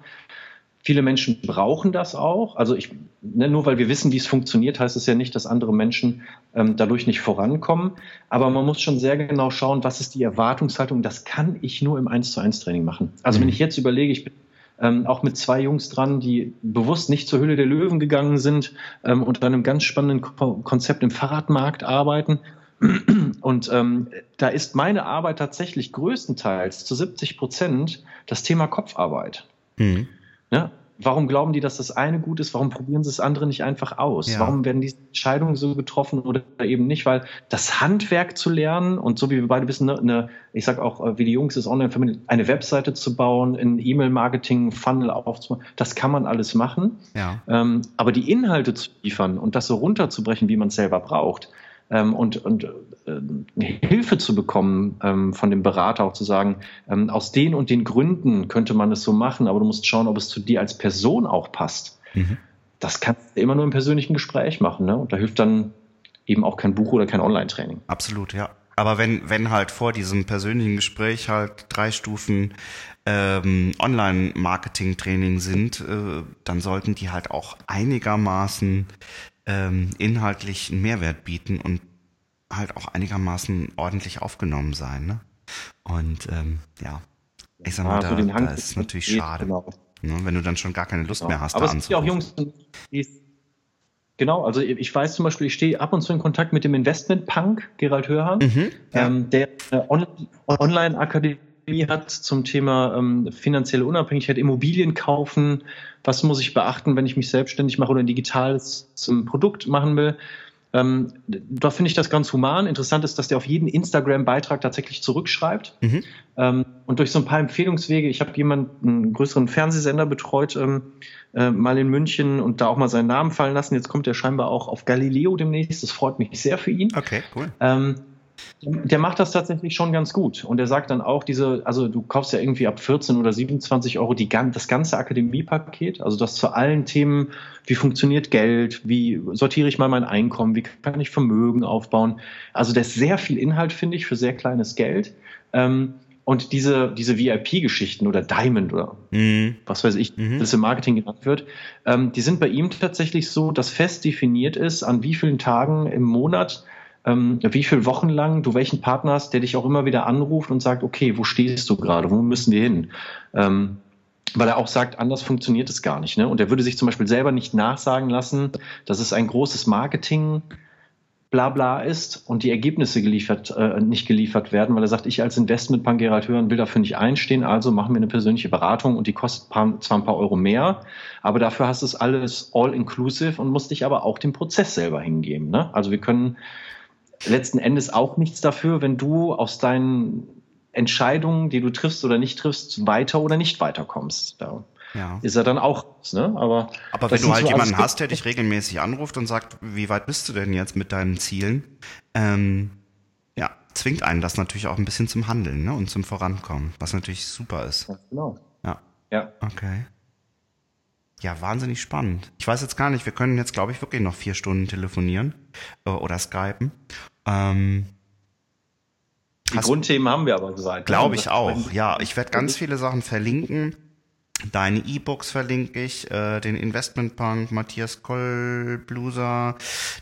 Viele Menschen brauchen das auch. Also ich, ne, nur weil wir wissen, wie es funktioniert, heißt es ja nicht, dass andere Menschen ähm, dadurch nicht vorankommen. Aber man muss schon sehr genau schauen, was ist die Erwartungshaltung. Das kann ich nur im 1 zu 1 Training machen. Also mhm. wenn ich jetzt überlege, ich bin ähm, auch mit zwei Jungs dran, die bewusst nicht zur Hülle der Löwen gegangen sind ähm, und an einem ganz spannenden Ko Konzept im Fahrradmarkt arbeiten. Und ähm, da ist meine Arbeit tatsächlich größtenteils zu 70 Prozent das Thema Kopfarbeit. Mhm. Ne? Warum glauben die, dass das eine gut ist? Warum probieren sie das andere nicht einfach aus? Ja. Warum werden diese Entscheidungen so getroffen oder eben nicht? Weil das Handwerk zu lernen und so wie wir beide wissen, ne, eine, ich sag auch, äh, wie die Jungs es online vermitteln, eine Webseite zu bauen, ein E-Mail-Marketing, Funnel aufzubauen, das kann man alles machen. Ja. Ähm, aber die Inhalte zu liefern und das so runterzubrechen, wie man es selber braucht, ähm, und, und äh, Hilfe zu bekommen ähm, von dem Berater, auch zu sagen, ähm, aus den und den Gründen könnte man es so machen, aber du musst schauen, ob es zu dir als Person auch passt. Mhm. Das kannst du immer nur im persönlichen Gespräch machen. Ne? Und da hilft dann eben auch kein Buch oder kein Online-Training. Absolut, ja. Aber wenn, wenn halt vor diesem persönlichen Gespräch halt drei Stufen ähm, Online-Marketing-Training sind, äh, dann sollten die halt auch einigermaßen ähm, inhaltlich einen Mehrwert bieten und halt auch einigermaßen ordentlich aufgenommen sein. Ne? Und ähm, ja, ich sag mal, ja, da, da ist es natürlich schade. Genau. Ne? Wenn du dann schon gar keine Lust genau. mehr hast. Aber es gibt ja auch Jungs, die Genau, also ich weiß zum Beispiel, ich stehe ab und zu in Kontakt mit dem Investment-Punk, Gerald Hörhan, mhm, ja. ähm, der eine Online-Akademie hat zum Thema ähm, finanzielle Unabhängigkeit, Immobilien kaufen, was muss ich beachten, wenn ich mich selbstständig mache oder ein digitales Produkt machen will. Ähm, da finde ich das ganz human. Interessant ist, dass der auf jeden Instagram-Beitrag tatsächlich zurückschreibt. Mhm. Ähm, und durch so ein paar Empfehlungswege, ich habe jemanden, einen größeren Fernsehsender betreut, ähm, äh, mal in München und da auch mal seinen Namen fallen lassen. Jetzt kommt er scheinbar auch auf Galileo demnächst. Das freut mich sehr für ihn. Okay, cool. Der macht das tatsächlich schon ganz gut. Und er sagt dann auch, diese, also du kaufst ja irgendwie ab 14 oder 27 Euro die, das ganze Akademiepaket, also das zu allen Themen, wie funktioniert Geld, wie sortiere ich mal mein Einkommen, wie kann ich Vermögen aufbauen. Also da ist sehr viel Inhalt, finde ich, für sehr kleines Geld. Ähm, und diese, diese VIP-Geschichten oder Diamond oder mhm. was weiß ich, mhm. das im Marketing genannt wird, ähm, die sind bei ihm tatsächlich so, dass fest definiert ist, an wie vielen Tagen im Monat ähm, wie viele Wochen lang du welchen Partner hast, der dich auch immer wieder anruft und sagt, okay, wo stehst du gerade, wo müssen wir hin? Ähm, weil er auch sagt, anders funktioniert es gar nicht. Ne? Und er würde sich zum Beispiel selber nicht nachsagen lassen, dass es ein großes Marketing Blabla ist und die Ergebnisse geliefert, äh, nicht geliefert werden, weil er sagt, ich als Investmentbank Gerald Hören will dafür nicht einstehen, also machen wir eine persönliche Beratung und die kostet paar, zwar ein paar Euro mehr, aber dafür hast du es alles all-inclusive und musst dich aber auch dem Prozess selber hingeben. Ne? Also wir können letzten Endes auch nichts dafür, wenn du aus deinen Entscheidungen, die du triffst oder nicht triffst, weiter oder nicht weiterkommst. Da ja. ist er dann auch, ne? Aber, Aber wenn du halt so jemanden hast, der dich regelmäßig anruft und sagt, wie weit bist du denn jetzt mit deinen Zielen, ähm, ja, zwingt einen das natürlich auch ein bisschen zum Handeln ne? und zum Vorankommen, was natürlich super ist. Ja, genau. Ja. Ja. Okay. Ja, wahnsinnig spannend. Ich weiß jetzt gar nicht, wir können jetzt, glaube ich, wirklich noch vier Stunden telefonieren äh, oder skypen. Ähm, Die Grundthemen haben wir aber soweit. Ne? Glaube ich auch, ja. Ich werde ganz viele Sachen verlinken. Deine E-Books verlinke ich, äh, den Investmentpunk, Matthias Kollbluser,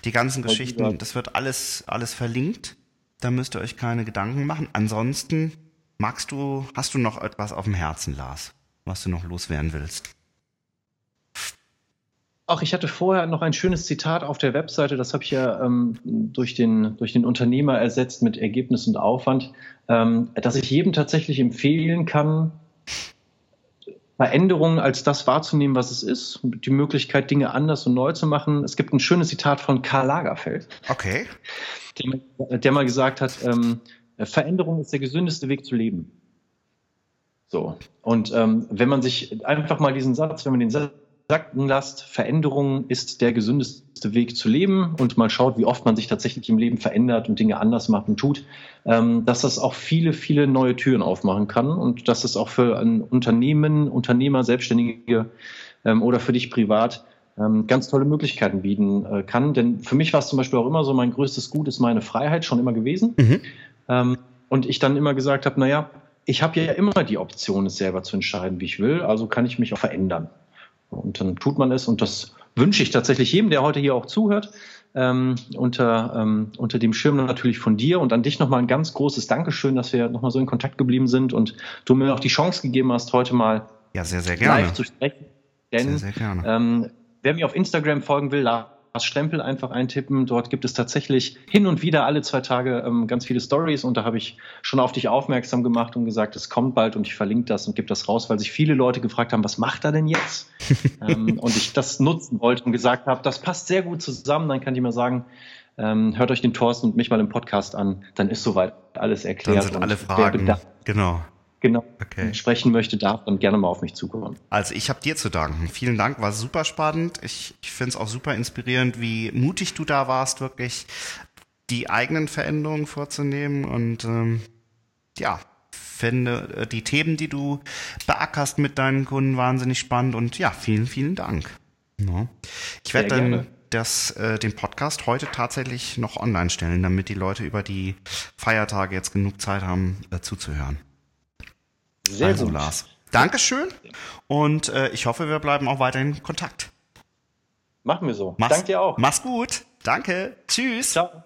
die ganzen Geschichten, das wird alles, alles verlinkt. Da müsst ihr euch keine Gedanken machen. Ansonsten, magst du, hast du noch etwas auf dem Herzen, Lars, was du noch loswerden willst? Ach, ich hatte vorher noch ein schönes Zitat auf der Webseite, das habe ich ja ähm, durch, den, durch den Unternehmer ersetzt mit Ergebnis und Aufwand, ähm, dass ich jedem tatsächlich empfehlen kann, Veränderungen als das wahrzunehmen, was es ist, die Möglichkeit, Dinge anders und neu zu machen. Es gibt ein schönes Zitat von Karl Lagerfeld. Okay. Der, der mal gesagt hat, ähm, Veränderung ist der gesündeste Weg zu leben. So. Und ähm, wenn man sich einfach mal diesen Satz, wenn man den Satz sacken lasst, Veränderung ist der gesündeste Weg zu leben und mal schaut, wie oft man sich tatsächlich im Leben verändert und Dinge anders macht und tut, ähm, dass das auch viele, viele neue Türen aufmachen kann und dass es auch für ein Unternehmen, Unternehmer, Selbstständige ähm, oder für dich privat ähm, ganz tolle Möglichkeiten bieten äh, kann. Denn für mich war es zum Beispiel auch immer so, mein größtes Gut ist meine Freiheit, schon immer gewesen. Mhm. Und ich dann immer gesagt habe, naja, ich habe ja immer die Option, es selber zu entscheiden, wie ich will, also kann ich mich auch verändern. Und dann tut man es und das wünsche ich tatsächlich jedem, der heute hier auch zuhört. Ähm, unter, ähm, unter dem Schirm natürlich von dir und an dich nochmal ein ganz großes Dankeschön, dass wir nochmal so in Kontakt geblieben sind und du mir auch die Chance gegeben hast, heute mal ja, sehr, sehr gerne. live zu sprechen. Denn sehr, sehr gerne. Ähm, wer mir auf Instagram folgen will, Stempel einfach eintippen. Dort gibt es tatsächlich hin und wieder alle zwei Tage ähm, ganz viele Stories und da habe ich schon auf dich aufmerksam gemacht und gesagt, es kommt bald und ich verlinke das und gebe das raus, weil sich viele Leute gefragt haben, was macht er denn jetzt? ähm, und ich das nutzen wollte und gesagt habe, das passt sehr gut zusammen, dann kann ich mal sagen, ähm, hört euch den Thorsten und mich mal im Podcast an, dann ist soweit alles erklärt. Dann sind alle Fragen, genau genau okay. sprechen möchte, darf dann gerne mal auf mich zukommen. Also ich habe dir zu danken. Vielen Dank, war super spannend. Ich, ich finde es auch super inspirierend, wie mutig du da warst, wirklich die eigenen Veränderungen vorzunehmen. Und ähm, ja, finde äh, die Themen, die du beackerst mit deinen Kunden, wahnsinnig spannend. Und ja, vielen, vielen Dank. Ja. Ich werde dann das, äh, den Podcast heute tatsächlich noch online stellen, damit die Leute über die Feiertage jetzt genug Zeit haben, äh, zuzuhören. Sehr also, gut. Lars. Dankeschön und äh, ich hoffe, wir bleiben auch weiterhin in Kontakt. Machen wir so. Mach's, Danke dir auch. Mach's gut. Danke. Tschüss. Ciao.